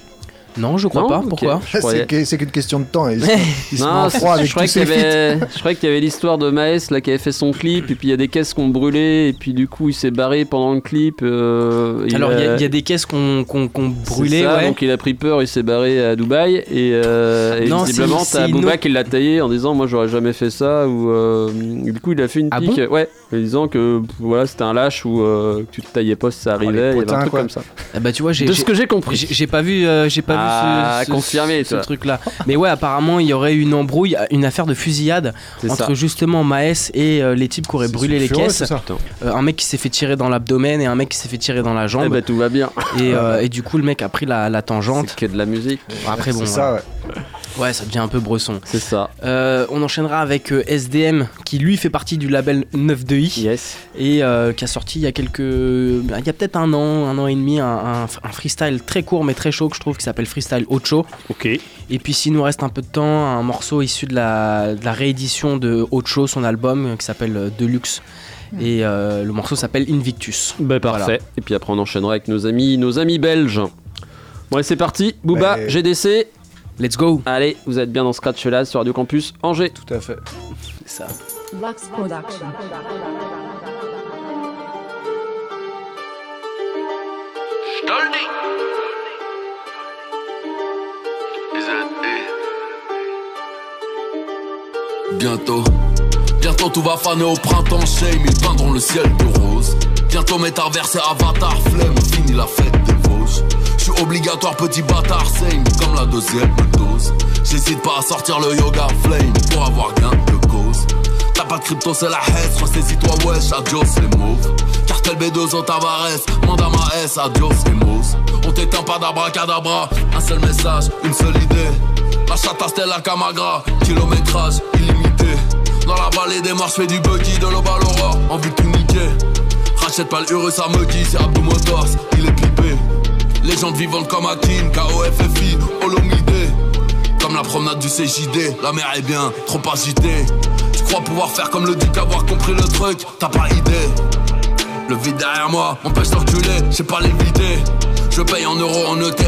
Non, je crois Non pas. Pourquoi. C'est que- c'est qu'une question de temps. Se- se Non, en froid je avec croyais tous qu'il y avait, je croyais qu'il y avait l'histoire de Maes là qui avait fait son clip et puis il y a des caisses qui ont brûlé et puis du coup il s'est barré pendant le clip. euh, Alors, il y, a- y a des caisses qu'on qu'on qu'on c'est brûlait, ça, ouais. donc il a pris peur, il s'est barré à Dubaï et, euh, et Non, visiblement c'est- t'as Booba qui l'a taillé en disant moi j'aurais jamais fait ça ou euh, du coup il a fait une Ah pique, bon ouais, en disant que voilà c'était un lâche ou euh, que tu te taillais pas si ça arrivait, il y avait potins, un truc quoi. comme ça. Ah bah, tu vois, j'ai. De ce que j'ai compris. J'ai pas vu, euh, j'ai pas Ah, vu ce, ce- confirmé, ce toi. truc-là. Mais ouais, apparemment, il y aurait eu une embrouille, une affaire de fusillade entre ça. justement Maes et euh, les types qui auraient brûlé les caisses. Euh, un mec qui s'est fait tirer dans l'abdomen et un mec qui s'est fait tirer dans la Eh jambe. ben tout va bien. et, euh, et du coup, le mec a pris la, la tangente. C'est que de la musique. Après, bon, C'est ça, ouais. Ouais, ça devient un peu bresson. C'est ça. Euh, on enchaînera avec euh, SDM qui lui fait partie du label 9 de I Yes. et euh, qui a sorti il y a quelques bah, il y a peut-être un an un an et demi un, un- un freestyle très court mais très chaud que je trouve qui s'appelle freestyle Ocho Ok. et puis s'il nous reste un peu de temps un morceau issu de la, de la réédition de Ocho son album qui s'appelle Deluxe et euh, le morceau s'appelle Invictus Bah parfait. Voilà. Et puis après on enchaînera avec nos amis, nos amis belges. Bon allez c'est parti. Booba, Ouais. GDC. Let's go Allez, vous êtes bien dans Scratch là sur Radio Campus Angers. Tout à fait. ça Lux Production. Bientôt, bientôt tout va faner au printemps, shame, ils peindront le ciel de rose. Bientôt métaverse et avatar, flemme, fini la fête Je suis obligatoire, petit bâtard, same, comme la deuxième dose. J'hésite pas à sortir le yoga flame pour avoir gain de cause. T'as pas de crypto, c'est la haine, ressaisis-toi, wesh, adios les mauves. Cartel B2O Tavares, manda ma S, adios les mots. On t'éteint pas d'abracadabra, un seul message, une seule idée. La chata Stella Camagra, kilométrage illimité. Dans la vallée des marches, fais du buggy, de l'aube à l'aurore, envie de tout niquer. Rachète pas le ça me dit, c'est Abdou Motors, il est pipé. Légende vivante comme Akin, KOFFI, Olomide. Comme la promenade du CJD, la mer est bien, trop agitée. Tu crois pouvoir faire comme le duc, avoir compris le truc, t'as pas idée. Le vide derrière moi m'empêche de reculer, j'ai pas l'éviter. Je paye en euros, en ETH.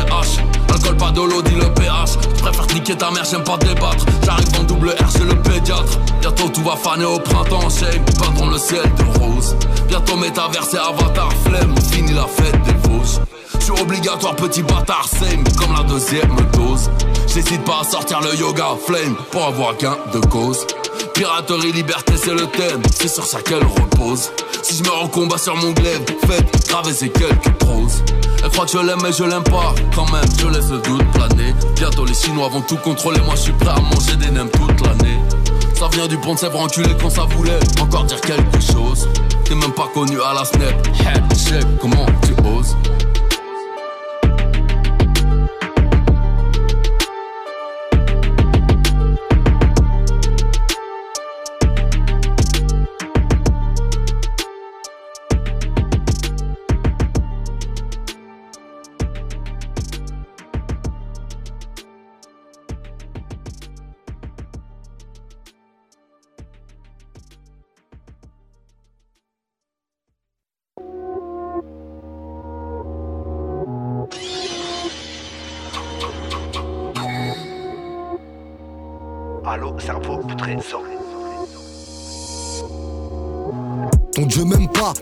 Alcool, pas de l'eau, dit le pH. Préfère niquer ta mère, j'aime pas débattre. J'arrive en double R chez le pédiatre. Bientôt tout va faner au printemps, shame. Peindront le ciel de rose. Bientôt métaverse et avatar, flemme. Fini la fête des Vosges. Je suis obligatoire, petit bâtard, same. Comme la deuxième dose. J'hésite pas à sortir le yoga, flame. Pour avoir gain de cause. Piraterie, liberté, c'est le thème. C'est sur ça qu'elle repose. Si je me rends combat sur mon glaive, faites graver ces quelques proses. Elle croit que je l'aime, mais je l'aime pas. Quand même, je laisse le doute planer. Bientôt les Chinois vont tout contrôler. Moi, je suis prêt à manger des nems toute l'année. Ça vient du pont de Sèvres enculé quand ça voulait encore dire quelque chose. T'es même pas connu à la snap. Head check, comment tu oses?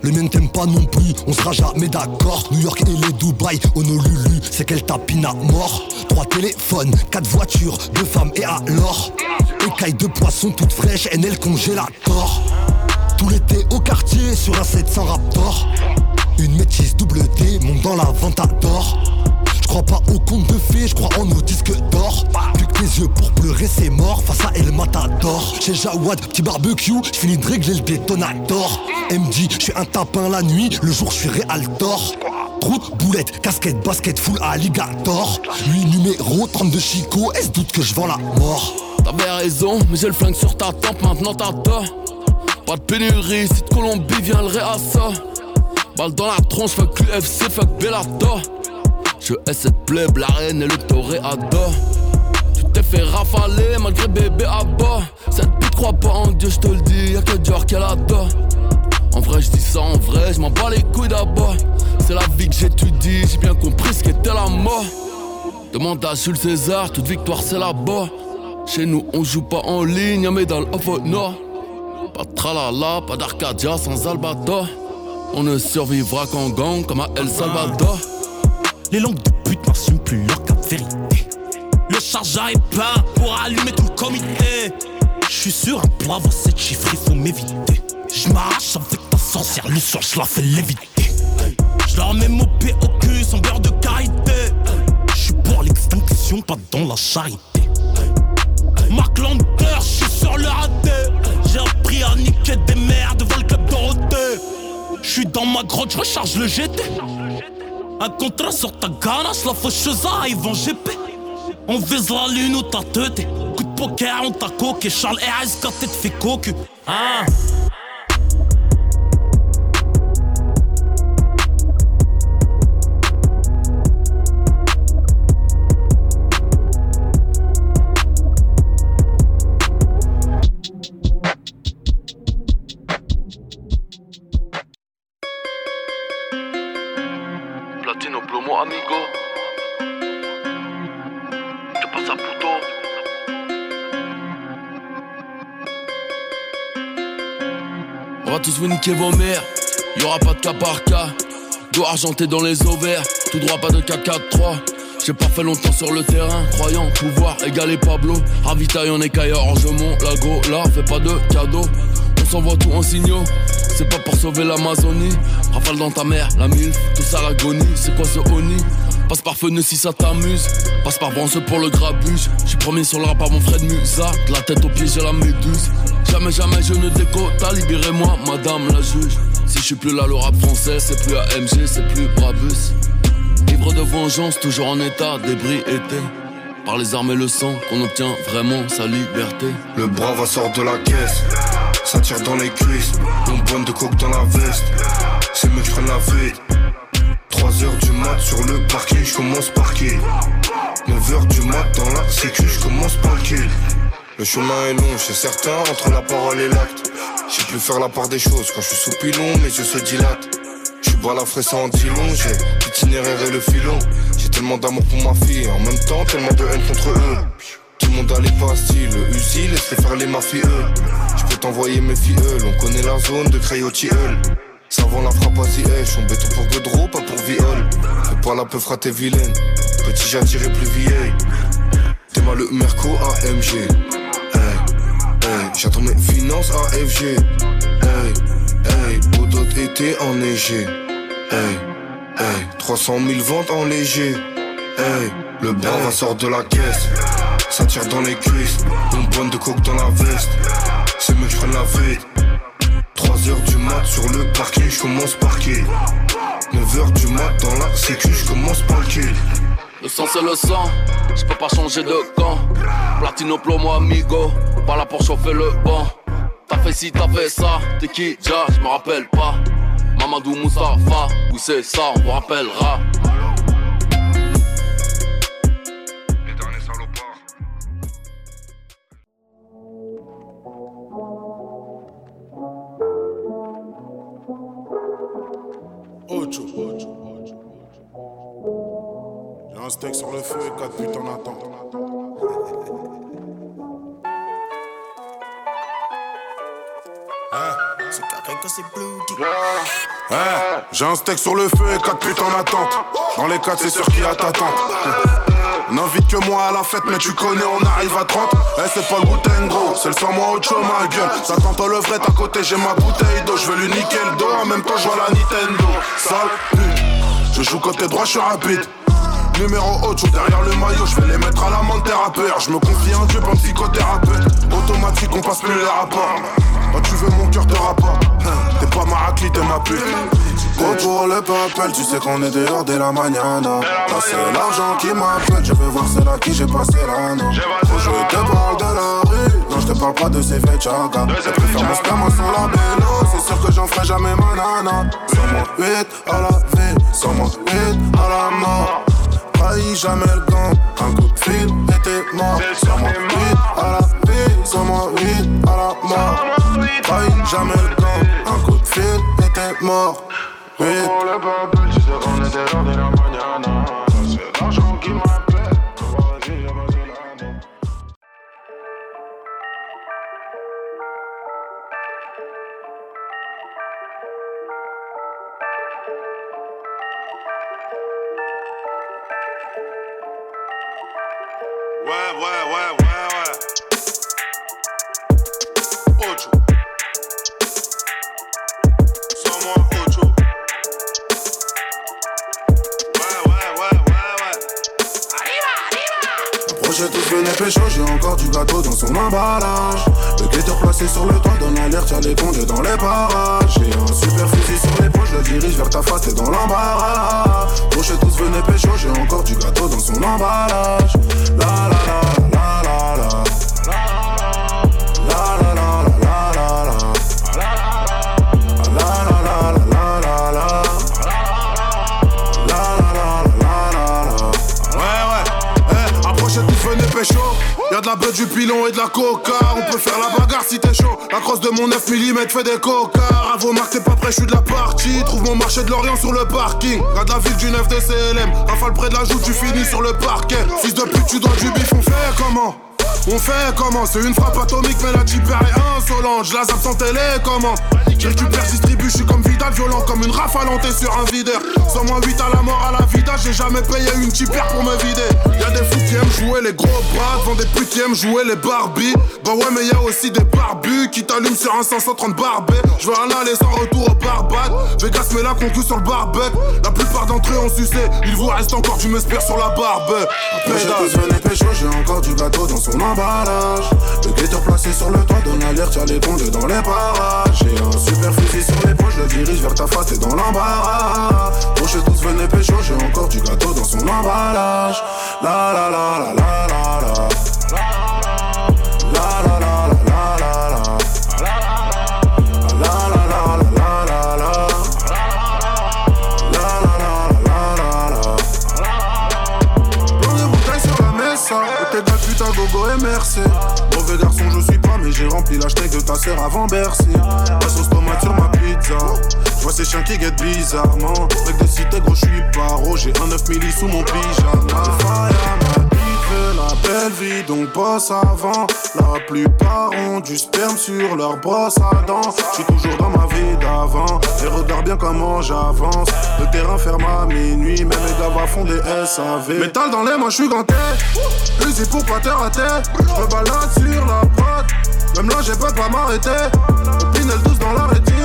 Le mien t'aime pas non plus, on sera jamais d'accord. New York et les Dubaï, Honolulu, c'est qu'elle tapine à mort? Trois téléphones, quatre voitures, deux femmes et alors? Écailles de poisson toutes fraîches, NL congélator. Tout l'été au quartier sur un 700 Raptor. Une métisse double D, monte dans la Ventador. Je crois pas au conte de fées, je crois en nos disques d'or. Tes yeux pour pleurer, c'est mort face à El Matador. Chez Jawad, petit barbecue, je finis de régler le détonator. MD, je suis un tapin la nuit, le jour je suis Realtor. Route, boulette, casquette, basket, full alligator. Lui numéro 32 Chico, est-ce doute que je vends la mort? T'avais raison, mais j'ai le flingue sur ta tempe, maintenant t'as tort. Pas de pénurie, si de Colombie vient le réassa. Balle dans la tronche, fuck l'UFC, fuck Bellator. Je hais cette la reine et le toréador. T'es fait rafaler malgré bébé à bas. Cette pute croit pas en Dieu, je te le dis, y'a que Dior qu'elle adore. En vrai, je dis ça en vrai, je m'en bats les couilles d'abord. C'est la vie que j'étudie, j'ai bien compris ce qu'était la mort. Demande à Jules César, toute victoire c'est là-bas. Chez nous, on joue pas en ligne, y'a médaille faute nord. Pas de tralala, pas d'Arcadia sans Albator. On ne survivra qu'en gang comme à El Salvador. Les langues de pute n'assument plus leur cap vérité. Le chargeur est peint pour allumer tout le comité. Je suis sur un poivre, 7 chiffres, il faut m'éviter. Je avec ta sorcière, le soir je fais léviter. Je leur mets mon pied au cul sans beurre de karité. Je suis pour l'extinction, pas dans la charité. Marc Lander, je suis sur le raté. J'ai appris à niquer des merdes devant le club. Je suis dans ma grotte, je recharge le GT. Un contrat sur ta ganache, la faucheuse arrive en GP. On vise la lune ou ta tête. Coup de poker, on t'a coqué. Charles RS quand t'es fait cocu. Hein? Tous vous niquer vos mères. Y'aura pas de cas par cas. Dos argenté dans les ovaires. Tout droit, pas de K4-3. J'ai pas fait longtemps sur le terrain, croyant pouvoir égaler Pablo. Ravitaille en écaille orgement, la go là, fais pas de cadeaux. On s'envoie tout en signaux, c'est pas pour sauver l'Amazonie. Rafale dans ta mère, la mille, tout ça l'agonie, c'est quoi ce oni Passe par fenêtre si ça t'amuse, passe par bronze pour le grabuge. J'suis premier sur le rap par mon frère de Musa, de la tête aux pieds j'ai la méduse. Jamais, jamais je ne décote, libérez-moi, madame la juge. Si je suis plus là, le rap français, c'est plus AMG, c'est plus Brabus. Ivre de vengeance, toujours en état d'ébriété. Par les armes et le sang, qu'on obtient vraiment sa liberté. Le bras va sort de la caisse, ça tire dans les cuisses. Une bonne de coke dans la veste, c'est mieux que la vide. 3 heures du mat sur le parking, je commence par qui? 9 heures du mat dans la sécu, je commence par kill. Le chemin est long, c'est certain, entre la parole et l'acte. J'ai plus faire la part des choses quand je suis sous pilon, mes yeux se dilatent. Je suis balafré ça en dit long, j'ai l'itinéraire et le filon. J'ai tellement d'amour pour ma fille, en même temps tellement de haine contre eux. Tout le monde a les pastilles, le Uzi, laisse-les faire les mafieux. Je peux t'envoyer mes filleuls, on connaît la zone de Crayotilleul. Savant la frappe à Ziyech, on béton pour Godreau, pas pour viol. Fais pas la peu fraté vilaine, petit attiré plus vieille. T'es mal le Merco AMG. J'attends mes finances AFG. Hey, hey, Baudot été enneigé. Hey, hey, 300 000 ventes en léger. Hey, le bras va sort de la caisse. Ça tire dans les cuisses. Une bonne de coke dans la veste. C'est mieux que je prenne la vide. 3 heures du mat sur le parking, je commence par qui 9 heures du mat dans la sécu, je commence par le sang c'est le sang, je peux pas changer de camp. Platino plomo amigo, pas là pour chauffer le banc. T'as fait ci, t'as fait ça, t'es qui déjà, je me rappelle pas. Mamadou Moustapha, oui c'est ça, on vous rappellera. J'ai un steak sur le feu et 4 putes en attente. Dans les 4, c'est sûr qu'il y a ta tante. N'invite que moi à la fête, mais tu connais, on arrive à 30. Eh, c'est pas le Wu-Tang, gros, c'est le sang moi autre chose, ma gueule. Ça tente le vrai, à côté, j'ai ma bouteille d'eau. Je veux lui niquer le dos, en même temps, je la Nintendo. Sale pute, je joue côté droit, je suis rapide. Numéro haut, derrière le maillot, je vais les mettre à l'amende thérapeute. Je me confie en Dieu, pas psychothérapeute. Automatique, on passe plus les rapports. Oh, tu veux mon cœur te rapporte. T'es pas ma t'es ma pute. Go pour le papel, tu sais qu'on est dehors dès la mañana. C'est l'argent qui m'appelle, je veux voir celle à qui j'ai passé l'anneau. Faut je te parle de la rue, non je te parle pas de ces fechaka. Je préfère mon sperme sans la bélo, c'est sûr que j'en ferai jamais ma nana. Sans moi 8 à la vie, sans moi 8 à la mort. Trahi jamais le gang, un coup de fil et t'es mort. Sans moi 8 à la vie, sans moi 8 à la mort. Trahi jamais le gang, un coup de fil et t'es mort. Oui. Pour le babel, tu sais qu'on était lors de la mañana. C'est l'argent qui m'appelle. Ouais, ouais, ouais, ouais, Venez pécho, j'ai encore du gâteau dans son emballage. Le guetteur placé sur le toit donne l'alerte, les condés dans les parages. J'ai un super fusil sur l'épaule, je le dirige vers ta face, t'es dans l'embarras. Approchez tous, venez pécho, j'ai encore du gâteau dans son emballage. La la la la la la la du pilon et de la coca. On peut faire la bagarre si t'es chaud. La crosse de mon 9 mm fait des cocards. À vos marques, t'es pas prêt, je suis de la partie. Trouve mon marché de l'Orient sur le parking. Garde la ville du 9 de CLM. Rafale près de la joue, tu finis sur le parquet. Fils de pute, tu dois du bif, on fait comment? On fait comment? C'est une frappe atomique, mais la tipper est insolente. Je la zappe sans télécommande. Je récupère, distribue, je suis comme Vidal, violent comme une rafale sur un videur. Sans moi 8 à la mort à la vida, j'ai jamais payé une tipper pour me vider. Y'a des fous qui aiment jouer les gros bras, devant des putes qui aiment jouer les Barbie. Bah ouais, mais y'a aussi des barbus qui t'allument sur un 530 barbé. Je veux un aller sans retour au barbade. Vegas met la concu sur le barbecue. La plupart d'entre eux ont sucé, il vous reste encore du m'espère sur la barbe. Pédale. pécho, j'ai encore du gâteau dans son emballage. Le guetteur placé sur le toit donne l'alerte, y'a les condés dans les parages. J'ai un super fusil sur l'épaule, je le dirige vers ta face, t'es dans l'embarras. Proche tous venez pécho, j'ai encore du gâteau dans son emballage. La la la la la la la. La la la la la putain gogo et merci. Mauvais garçon je suis pas, mais j'ai rempli la de ta sœur avant Bercy. La sauce tomate sur ma pizza. Je vois ces chiens qui guettent bizarrement. Mec de cité gros, je suis paro. J'ai un 9 milli sous mon pyjama. La belle vie, donc bosse avant. La plupart ont du sperme sur leur brosse à dents. Je suis toujours dans ma vie d'avant. Et regarde bien comment j'avance. Le terrain ferme à minuit, même les gars font des SAV. Métal dans les mains, je suis ganté. Usé pour pas te rater. Je me balade sur la prod. Même là, j'ai peur de pas m'arrêter. Copine, elle douce dans la rétine.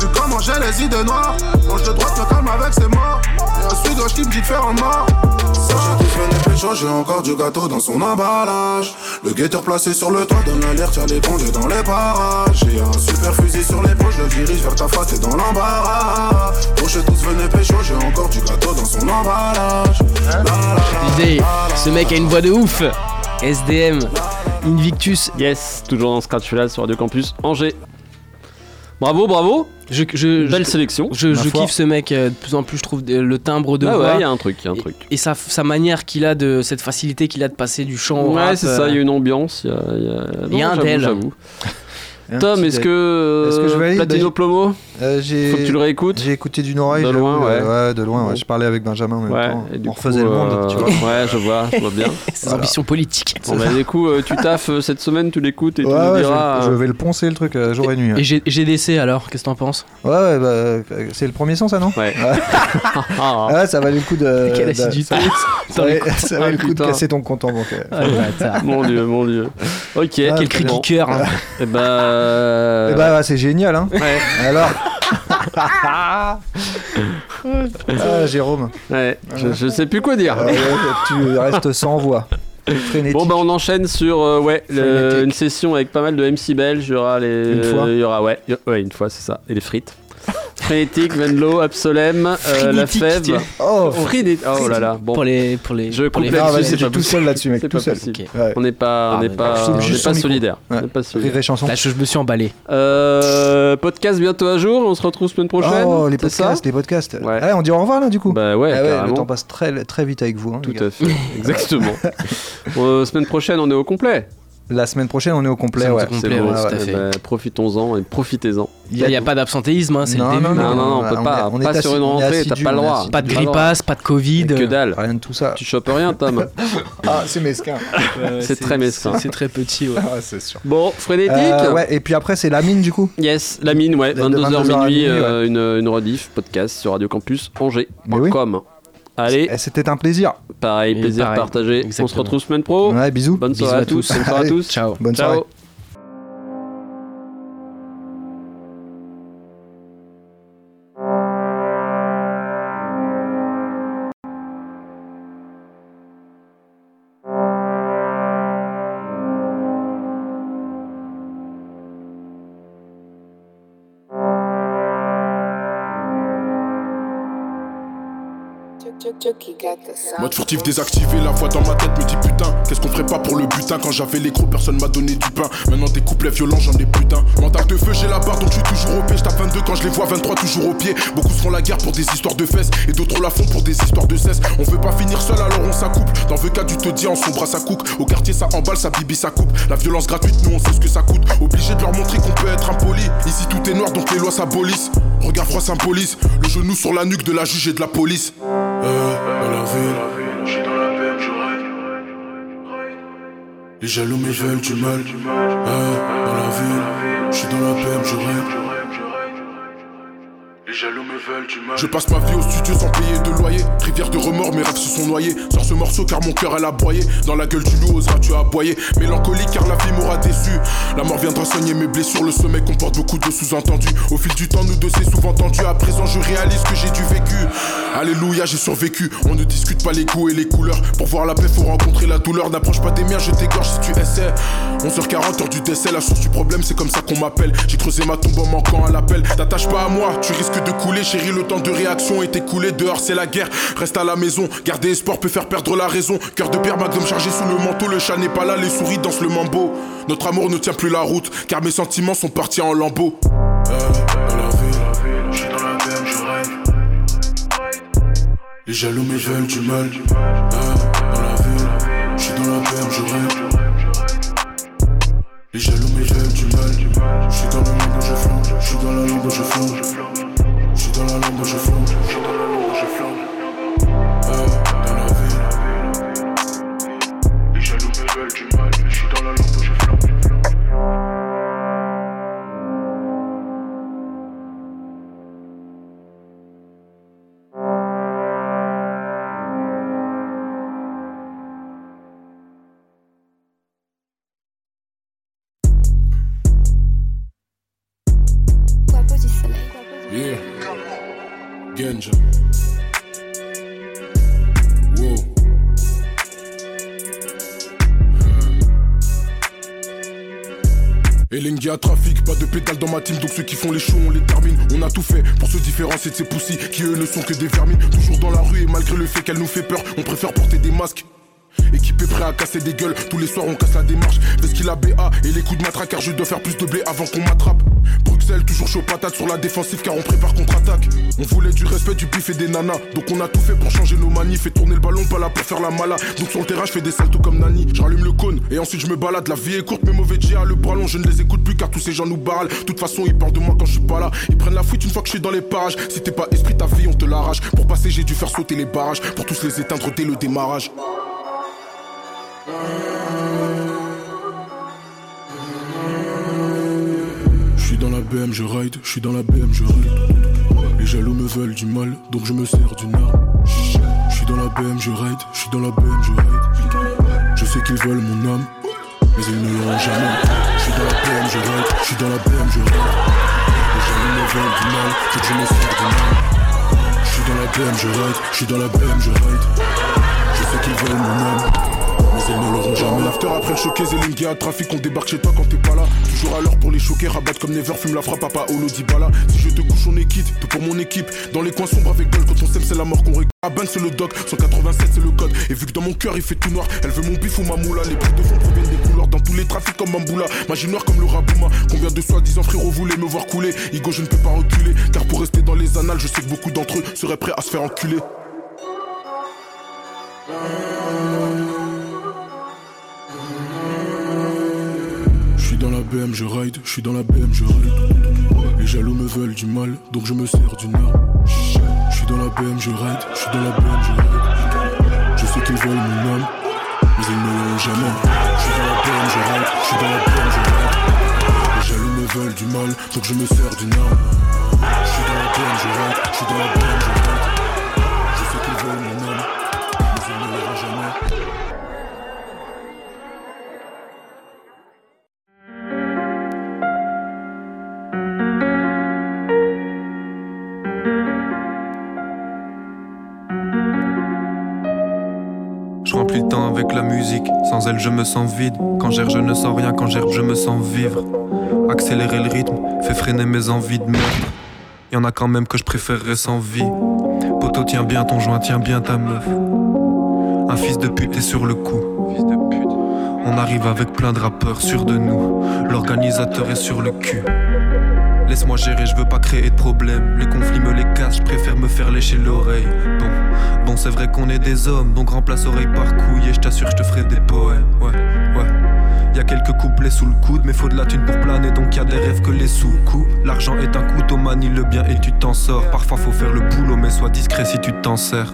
Vu comment j'ai les idées noires. Mange de droite, me calme avec ses morts. Et ensuite, gauche qui me dit de faire en mort. Ça, j'ai tout fait les encore du gâteau dans son emballage. Le guetteur placé sur le toit donne l'alerte, y'a les condés dans les parages. J'ai un super fusil sur l'épaule, je le dirige vers ta face, t'es dans l'embarras. Proche tous venez pécho, j'ai encore du gâteau dans son emballage. La, la, la, Je disais, ce mec a une voix de ouf. SDM, Invictus. Yes, toujours dans Scratch là sur Radio Campus Angers. Bravo, bravo. Je, je, Belle je- sélection. Je, kiffe ce mec euh, de plus en plus, je trouve euh, le timbre de Ah voix. ouais, il y a un truc, il y a un Et- truc. Et, sa, sa manière qu'il a de cette facilité qu'il a de passer du chant au Ouais, rap, c'est ça, euh, il y a une ambiance. Il y a, y a- y un d'elle. J'avoue. Un Tom, est-ce que, Est-ce que je valide Platino Bah, Plomo Euh, j'ai- Faut que tu le réécoutes J'ai écouté d'une oreille. De loin, ouais. euh, de loin, ouais. Je parlais avec Benjamin en même Ouais, temps. et du On coup, refaisait le monde, euh, tu vois. Ouais, je vois, je vois bien. Ses ambitions politiques. Bon, bah, du coup, euh, tu taffes euh, cette semaine, tu l'écoutes et tu Ouais, nous ouais, je, diras. vais, je euh, vais le poncer le truc euh, jour et nuit. Et G- GDC alors, qu'est-ce que t'en penses? Ouais, ouais, bah, euh, c'est le premier son, ça, non? Ouais. Ah, ouais, ça valait le coup de. Quelle acidité. Ça, valait, ça valait le coup de Ah, casser ton compte en banque. Ah. Mon dieu, mon dieu. Ok, Ah, quel cri qui cœur. hein. Eh bah. Euh, bah, ouais, c'est génial, hein. Ouais. Alors. ah, Jérôme. Ouais, je, je sais plus quoi dire. Euh, tu restes sans voix. Frénétique. Bon bah on enchaîne sur euh, ouais le- une session avec pas mal de MC belges. Il y aura les Une fois il y aura ouais ouais une fois c'est ça et les frites. Frénétique, Venlo, Absolem, euh, La Fève. tiens. Oh, Frénétique. Oh là là. Bon. Pour les, pour les, Je pour les coupe là-dessus, vas-y, c'est tout seul là-dessus, mec, C'est tout seul. On n'est pas, on Ah, n'est pas, on n'est pas solidaire. Là, je, me suis emballé. Euh, podcast bientôt à jour. On se retrouve semaine prochaine. Oh, les podcasts, les podcasts. Ouais. Ah, on dit au revoir là du coup. Bah ouais, Ah le temps passe très, très vite avec vous. hein, Tout à fait. Exactement. Euh, semaine prochaine, on est au complet. La semaine prochaine, on est au complet. C'est Ouais. au complet, C'est ouais, bon. tout à fait. ben, Profitons-en et profitez-en. Il n'y a, pas d'absentéisme, hein, c'est Non, le début. non, Non, non, non, on peut on pas. est- on est pas sur une rentrée, t'as pas le droit. Pas de gripasse, pas de Covid. Que dalle. Rien de tout ça. Tu chopes rien, Tom. Ah, c'est mesquin. C'est très mesquin. c'est- C'est très petit, ouais. Ah, c'est sûr. Bon, frénétique. Euh, ouais, et puis après, c'est la mine du coup. Yes, la mine, ouais. De- de 22h 22h à minuit, minuit, euh, une, une rediff, podcast sur Radio Campus Angers.com. Allez, Eh, C'était un plaisir. pareil, Et plaisir pareil, partagé. On se retrouve semaine pro. Ouais, bisous. Bonne Bisous soirée à à tous. tous. Bonne soirée à Allez, tous. Ciao. Bonne Ciao. soirée. Mode furtif désactivé, la voix dans ma tête me dit putain Qu'est-ce qu'on ferait pas pour le butin Quand j'avais les gros, personne m'a donné du pain. Maintenant des couplets violents, j'en ai putain Mental de feu, j'ai la barre donc je suis toujours au pied. Je tape 22 quand je les vois, 23 toujours au pied. Beaucoup se font la guerre pour des histoires de fesses. Et d'autres la font pour des histoires de cesse. On veut pas finir seul alors on s'accouple Dans le cas du te dis en son bras ça cook Au quartier ça emballe, ça bibi ça coupe. La violence gratuite, nous on sait ce que ça coûte. Obligé de leur montrer qu'on peut être impoli. Ici tout est noir donc les lois s'abolissent. Regard froid symbolise. Le genou sur la nuque de la juge et de la police dans la ville, suis dans la peine, je rêve. Les jaloux me veulent du mal. Euh, dans la ville, je suis dans la peine, je rêve. Les jaloux Je passe ma vie au studio sans payer de loyer. Rivière de remords, mes rêves se sont noyés. Sors ce morceau car mon cœur elle a broyé. Dans la gueule du loup, oseras-tu aboyer. Mélancolique car la vie m'aura déçu. La mort viendra soigner mes blessures. Le sommeil comporte beaucoup de sous-entendus. Au fil du temps, nous deux c'est souvent tendu. À présent, je réalise que j'ai du vécu. Alléluia, j'ai survécu. On ne discute pas les goûts et les couleurs. Pour voir la paix, faut rencontrer la douleur. N'approche pas des miens, je t'égorge si tu essaies. 11h40, heure du décès. La source du problème, c'est comme ça qu'on m'appelle. J'ai creusé ma tombe en manquant à l'appel. T'attaches pas à moi, tu risques de couler, chérie. Le temps de réaction est écoulé. Dehors, c'est la guerre. Reste à la maison. Garder espoir peut faire perdre la raison. Cœur de pierre, magnum chargé sous le manteau. Le chat n'est pas là, les souris dansent le mambo. Notre amour ne tient plus la route, car mes sentiments sont partis en lambeaux. Les jaloux me veulent du mal. Euh, dans la ville, je suis dans la peine, je rêve. Les jaloux me veulent du mal. Je suis dans la lambe, je flambe. Je suis dans la lambe, je flambe. Je suis dans la lambe, je Elengi à trafic, pas de pédale dans ma team, donc ceux qui font les shows, on les termine. On a tout fait pour se différencier de ces poussis qui eux ne sont que des vermines. Toujours dans la rue et malgré le fait qu'elle nous fait peur, on préfère porter des masques. équipé prêt à casser des gueules. Tous les soirs on casse la démarche. Fais ce qu'il a BA et les coups de matraque car je dois faire plus de blé avant qu'on m'attrape. Bruxelles, toujours chaud patate sur la défensive car on prépare contre-attaque. On voulait du respect, du bif et des nanas. Donc on a tout fait pour changer nos manifs et le ballon, pas là pour faire la mala. Donc sur le terrain, je fais des saltos comme Nani. Je rallume le cône et ensuite je me balade. La vie est courte, mais mauvais dia, le ballon, je ne les écoute plus car tous ces gens nous barrent. De toute façon, ils parlent de moi quand je suis pas là. Ils prennent la fuite une fois que je suis dans les parages. Si t'es pas esprit, ta vie, on te l'arrache. Pour passer, j'ai dû faire sauter les barrages. Pour tous les éteindre dès le démarrage. Je suis dans la BM, je ride, je suis dans la BM, je ride. Les jaloux me veulent du mal, donc je me sers d'une arme. Suis dans la BM, je ride, je suis dans la BM, je ride. Je sais qu'ils veulent mon âme, mais ils ne l'auront jamais. Je suis dans la BM, je ride, je suis dans la BM, je ride. Les jaloux me veulent du mal, donc je me sers d'une arme. Je suis dans la BM, je ride, je suis dans la BM, je ride. Je sais qu'ils veulent mon âme. Mais ne l'auront jamais. Après le choqué, Zelingia, trafic, on débarque chez toi quand t'es pas là. Toujours à l'heure pour les choquer, rabattre comme Never, fume la frappe, papa Olo Dybala. Si je te couche, on est quitte, tout pour mon équipe. Dans les coins sombres avec gueule, quand on s'aime, c'est la mort qu'on récolte. Aban, c'est le doc, 187, c'est le code. Et vu que dans mon cœur, il fait tout noir, elle veut mon bif ou ma moula. Les bruits de fond proviennent des couleurs, dans tous les trafics comme Bamboula. Magie noire comme le Rabouma. Combien de soi-disant frérots voulaient me voir couler? Igo, je ne peux pas reculer, car pour rester dans les annales, je sais que beaucoup d'entre eux seraient prêts à se faire enculer. Dans la BM, je ride, je suis dans la BM, je ride. Les jaloux me veulent du mal, donc je me sers d'une arme. Je suis dans la BM, je ride, je suis dans la BM, je ride. Je sais qu'ils veulent mon âme, mais ils ne l'auront jamais. Je suis dans la BM, je ride, je suis dans la BM, je ride. Les jaloux me veulent du mal, donc je me sers d'une arme. Je suis dans la BM, je ride, je suis dans la BM, je ride. Je sais qu'ils veulent mon âme, elle je me sens vide. Quand j'erre je ne sens rien, quand j'herbe je me sens vivre. Accélérer le rythme, fait freiner mes envies de meurtre. Y en a quand même que je préférerais sans vie. Poto tiens bien ton joint, tiens bien ta meuf. Un fils de pute est sur le coup. On arrive avec plein de rappeurs sûrs de nous. L'organisateur est sur le cul. Laisse-moi gérer, je veux pas créer de problème. Les conflits me les cassent, je préfère me faire lécher l'oreille. Bon, bon, c'est vrai qu'on est des hommes, donc remplace oreille par couille et je t'assure, je te ferai des poèmes. Ouais, ouais. Y a quelques couplets sous le coude, mais faut de la thune pour planer, donc y a des rêves que les sous coupent. L'argent est un couteau, manie le bien et tu t'en sors. Parfois faut faire le boulot, mais sois discret si tu t'en sers.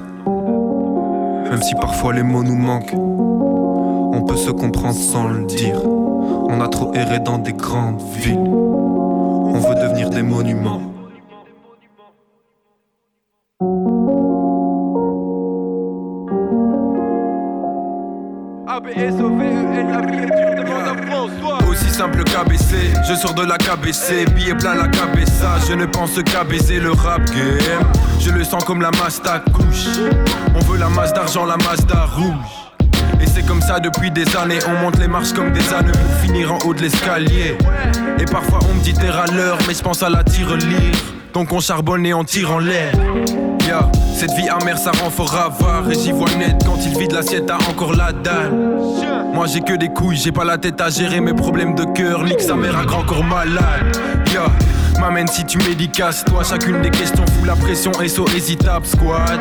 Même si parfois les mots nous manquent, on peut se comprendre sans le dire. On a trop erré dans des grandes villes. On veut devenir des monuments. Je sors de la KBC, billet plein la cabessa, je ne pense qu'à baiser le rap game. Je le sens comme la Mazda couche. On veut la masse d'argent, la Mazda rouge. Et c'est comme ça depuis des années, on monte les marches comme des ânes pour finir en haut de l'escalier. Et parfois on me dit t'es râleur, mais je pense à la tirelire. Donc on charbonne et on tire en l'air. Yeah, cette vie amère ça rend fort avare Et j'y vois net quand il vide l'assiette a encore la dalle Moi j'ai que des couilles, j'ai pas la tête à gérer mes problèmes de cœur. Nique sa mère à grand corps malade. Yeah, m'amène si tu médicaces Toi chacune des questions fout la pression et so hésitable squad.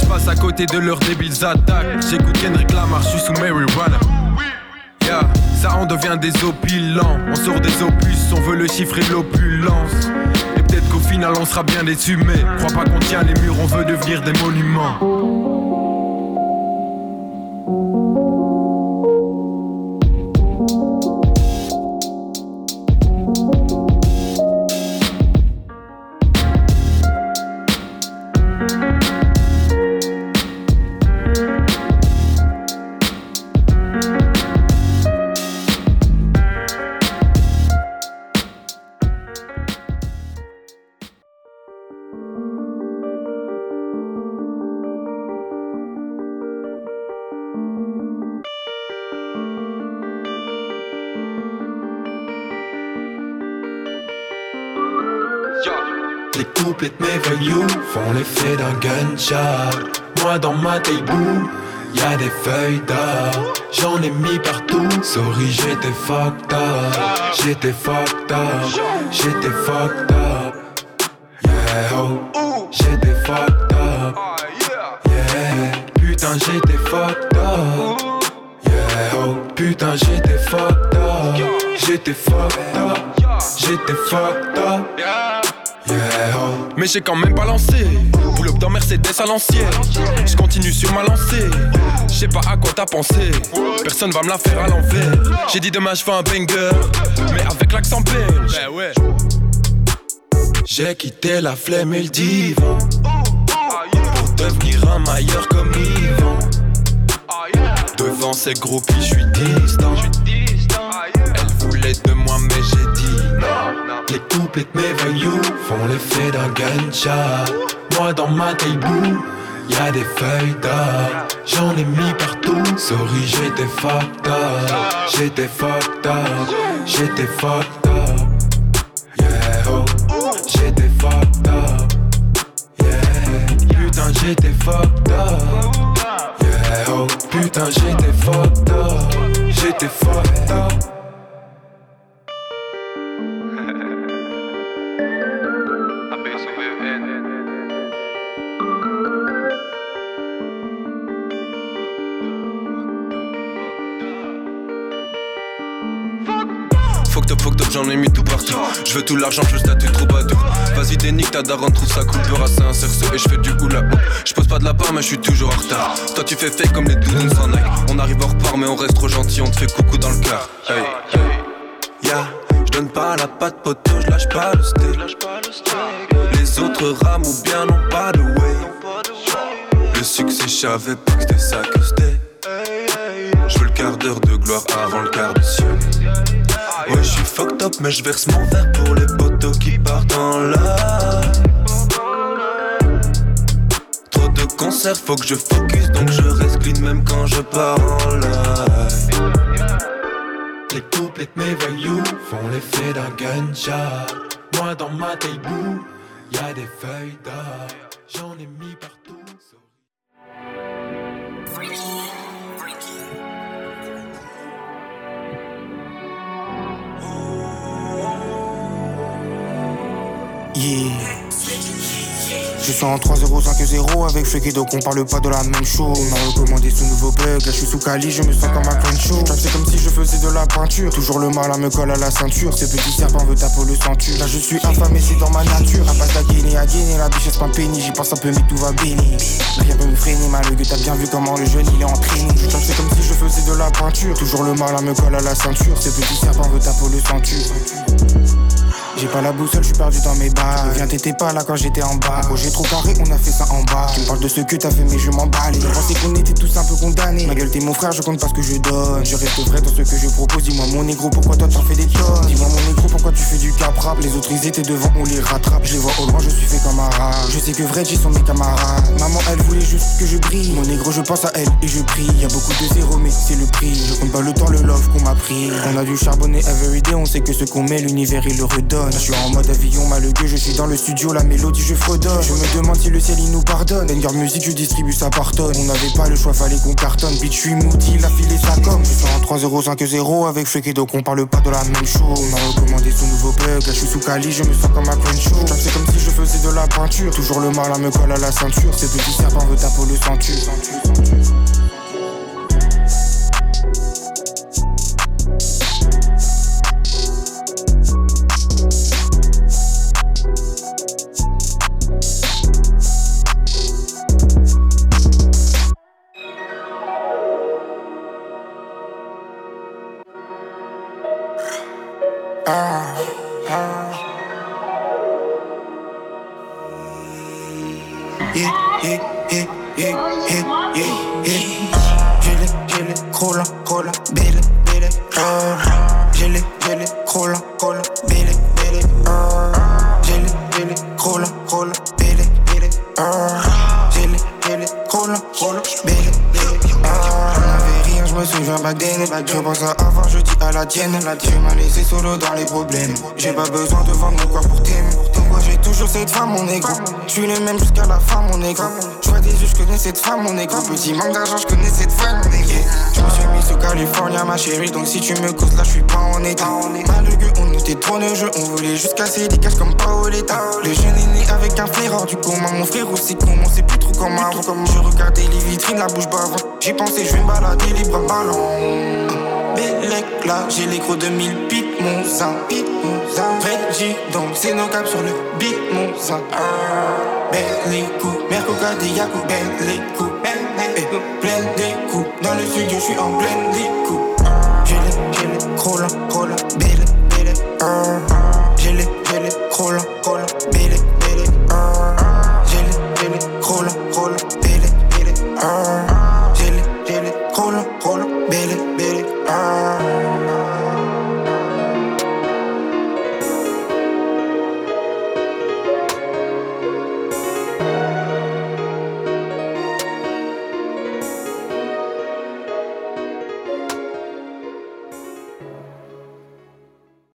Je passe à côté de leurs débiles attaques. J'écoute Kendrick Lamar, je suis sous marijuana. Yeah, ça en devient des opulents. On sort des opus, on veut le chiffre et l'opulence. Et peut-être qu'au final on sera bien déçus Mais crois pas qu'on tient les murs, on veut devenir des monuments font l'effet d'un gunshot. Moi dans ma boue, Y'a des feuilles d'or, j'en ai mis partout. Sorry, j'étais fucked up, j'étais fucked up, j'étais fucked up. Yeah, oh, j'étais fucked up. Yeah, putain, j'étais fucked up. Yeah, oh, putain, j'étais fucked up. J'étais fucked up, j'étais fucked up. Yeah, oh. Mais j'ai quand même pas lancé. Pull up dans Mercedes à l'ancienne. Je continue sur ma lancée. Je sais pas à quoi t'as pensé. Personne va me la faire à l'envers. J'ai dit demain je fais un banger. Mais avec l'accent belge. J'ai quitté la flemme et le divan. Pour devenir un mailleur comme Yvan. Devant ces groupies, je suis distant. Les couplets de mes voyous font l'effet d'un gunshot. Moi dans ma taille-boue, y'a des feuilles d'or. J'en ai mis partout. Sorry, j'étais fucked up. J'étais fucked up. J'étais fucked up. Yeah, oh. J'étais fucked up. Yeah, putain, j'étais fucked up. Yeah, oh. Putain, j'étais fucked up. J'étais fucked up. Je veux tout l'argent, je veux statut troubadour. Vas-y, dénique ta daronne, trouve. Peur à un cerceau et je fais du haut. Je pose pas de la part, mais je suis toujours en retard. Toi, tu fais fake comme les doudounes sans Nike. On arrive en repart, mais on reste trop gentil, on te fait coucou dans le cœur. Hey, hey. Yeah, je donne pas la patte poteau, je lâche pas le steak. Les autres rament ou bien n'ont pas de way. Le succès, je savais pas que c'était ça que c'était. Je veux le quart d'heure de gloire avant le quart de ciel. Ouais, je suis fucked up, mais je verse mon verre pour les potos qui partent en live. Trop de concerts, faut que je focus, donc je reste clean même quand je pars en live. Les couplets de mes voyous font l'effet d'un gunshot. Moi dans ma taille-boue, y'a des feuilles d'or. J'en ai mis partout. Je suis en 3-0-5-0 avec Freaky donc on parle pas de la même chose. On m'a recommandé ce nouveau bug, là je suis sous Cali, je me sens comme un Crunch show. C'est comme si je faisais de la peinture, toujours le mal à me colle à la ceinture. Ces petits serpents veut taper le ceinture. Là je suis et c'est dans ma nature. À à Guinée à Guinée, la biche est pas péni, j'y pense un peu mais tout va béni. Rien peut me freiner, malgré t'as bien vu comment le jeune il est entraîné. Je c'est comme si je faisais de la peinture, toujours le mal à me colle à la ceinture. Ces petits serpents veut taper le ceinture. J'ai pas la boussole, je suis perdu dans mes bas. Viens, t'étais pas là quand j'étais en bas. Oh, j'ai trop carré, on a fait ça en bas. Tu me parles de ce que t'as fait, mais je m'en bats. Je pensais qu'on était tous un peu condamnés. Ma gueule, t'es mon frère, je compte pas ce que je donne. Je reste vrai dans ce que je propose. Dis-moi, mon négro, pourquoi toi t'en fais des tonnes? Dis-moi, mon négro, pourquoi tu fais du cap rap Les autres, ils étaient devant, on les rattrape. Je les vois au loin, je suis fait comme un rat. Je sais que vrai, sont mes camarades. Maman, elle voulait juste que je brille. Mon négro, je pense à elle et je prie. Y a beaucoup de zéros, mais c'est le prix. Je compte pas le temps, le love qu'on m'a pris. On a du charbonner everyday, on sait que ce qu'on met, l'univers il le redonne. Je suis en mode avion malheureux, je suis dans le studio, la mélodie je fredonne. Je me demande si le ciel il nous pardonne. Banger musique, je distribue ça par tonne. On n'avait pas le choix, fallait qu'on cartonne. Bitch, je suis moody, il a filé sa com. Je suis en 3-0-5-0 avec donc on parle pas de la même chose. On m'a recommandé son nouveau bug, là je suis sous Cali, je me sens comme un show. C'est comme si je faisais de la peinture, toujours le mal à me colle à la ceinture. Ces petits serpents veut taper le ceinture. Cola, cola, bele, bele, ah. J'ai les, j'ai les, cola, then. Je pense à avant, je dis à la tienne. La tu m'as laissé solo dans les problèmes. J'ai pas besoin de vendre mon corps pour t'aimer. Pourquoi j'ai toujours cette femme, mon négro? Je suis le même jusqu'à la fin, mon négro. Je connais cette femme, mon négro. Petit manque d'argent, je connais cette femme, mon négro. Je me suis mis sous California, ma chérie. Donc si tu me causes là, je suis pas en état. Malheureux, on était trop de jeu. On voulait juste casser des caches comme Paoletta. Le jeune est né avec un frère hors du commun. Mon frère aussi comment c'est plus trop comme avant. Comme je regardais les vitrines, la bouche bavant. J'ai pensé, je vais me balader libre à ballon. Bellec là, j'ai les gros 2000 piques, mon zin, mon zin. Vrai donc c'est nos caps sur le beat, mon zin. Les coups, des Yaku, belle les coups, plein des coups. Dans le studio, je suis en plein des. J'ai les, j'ai les,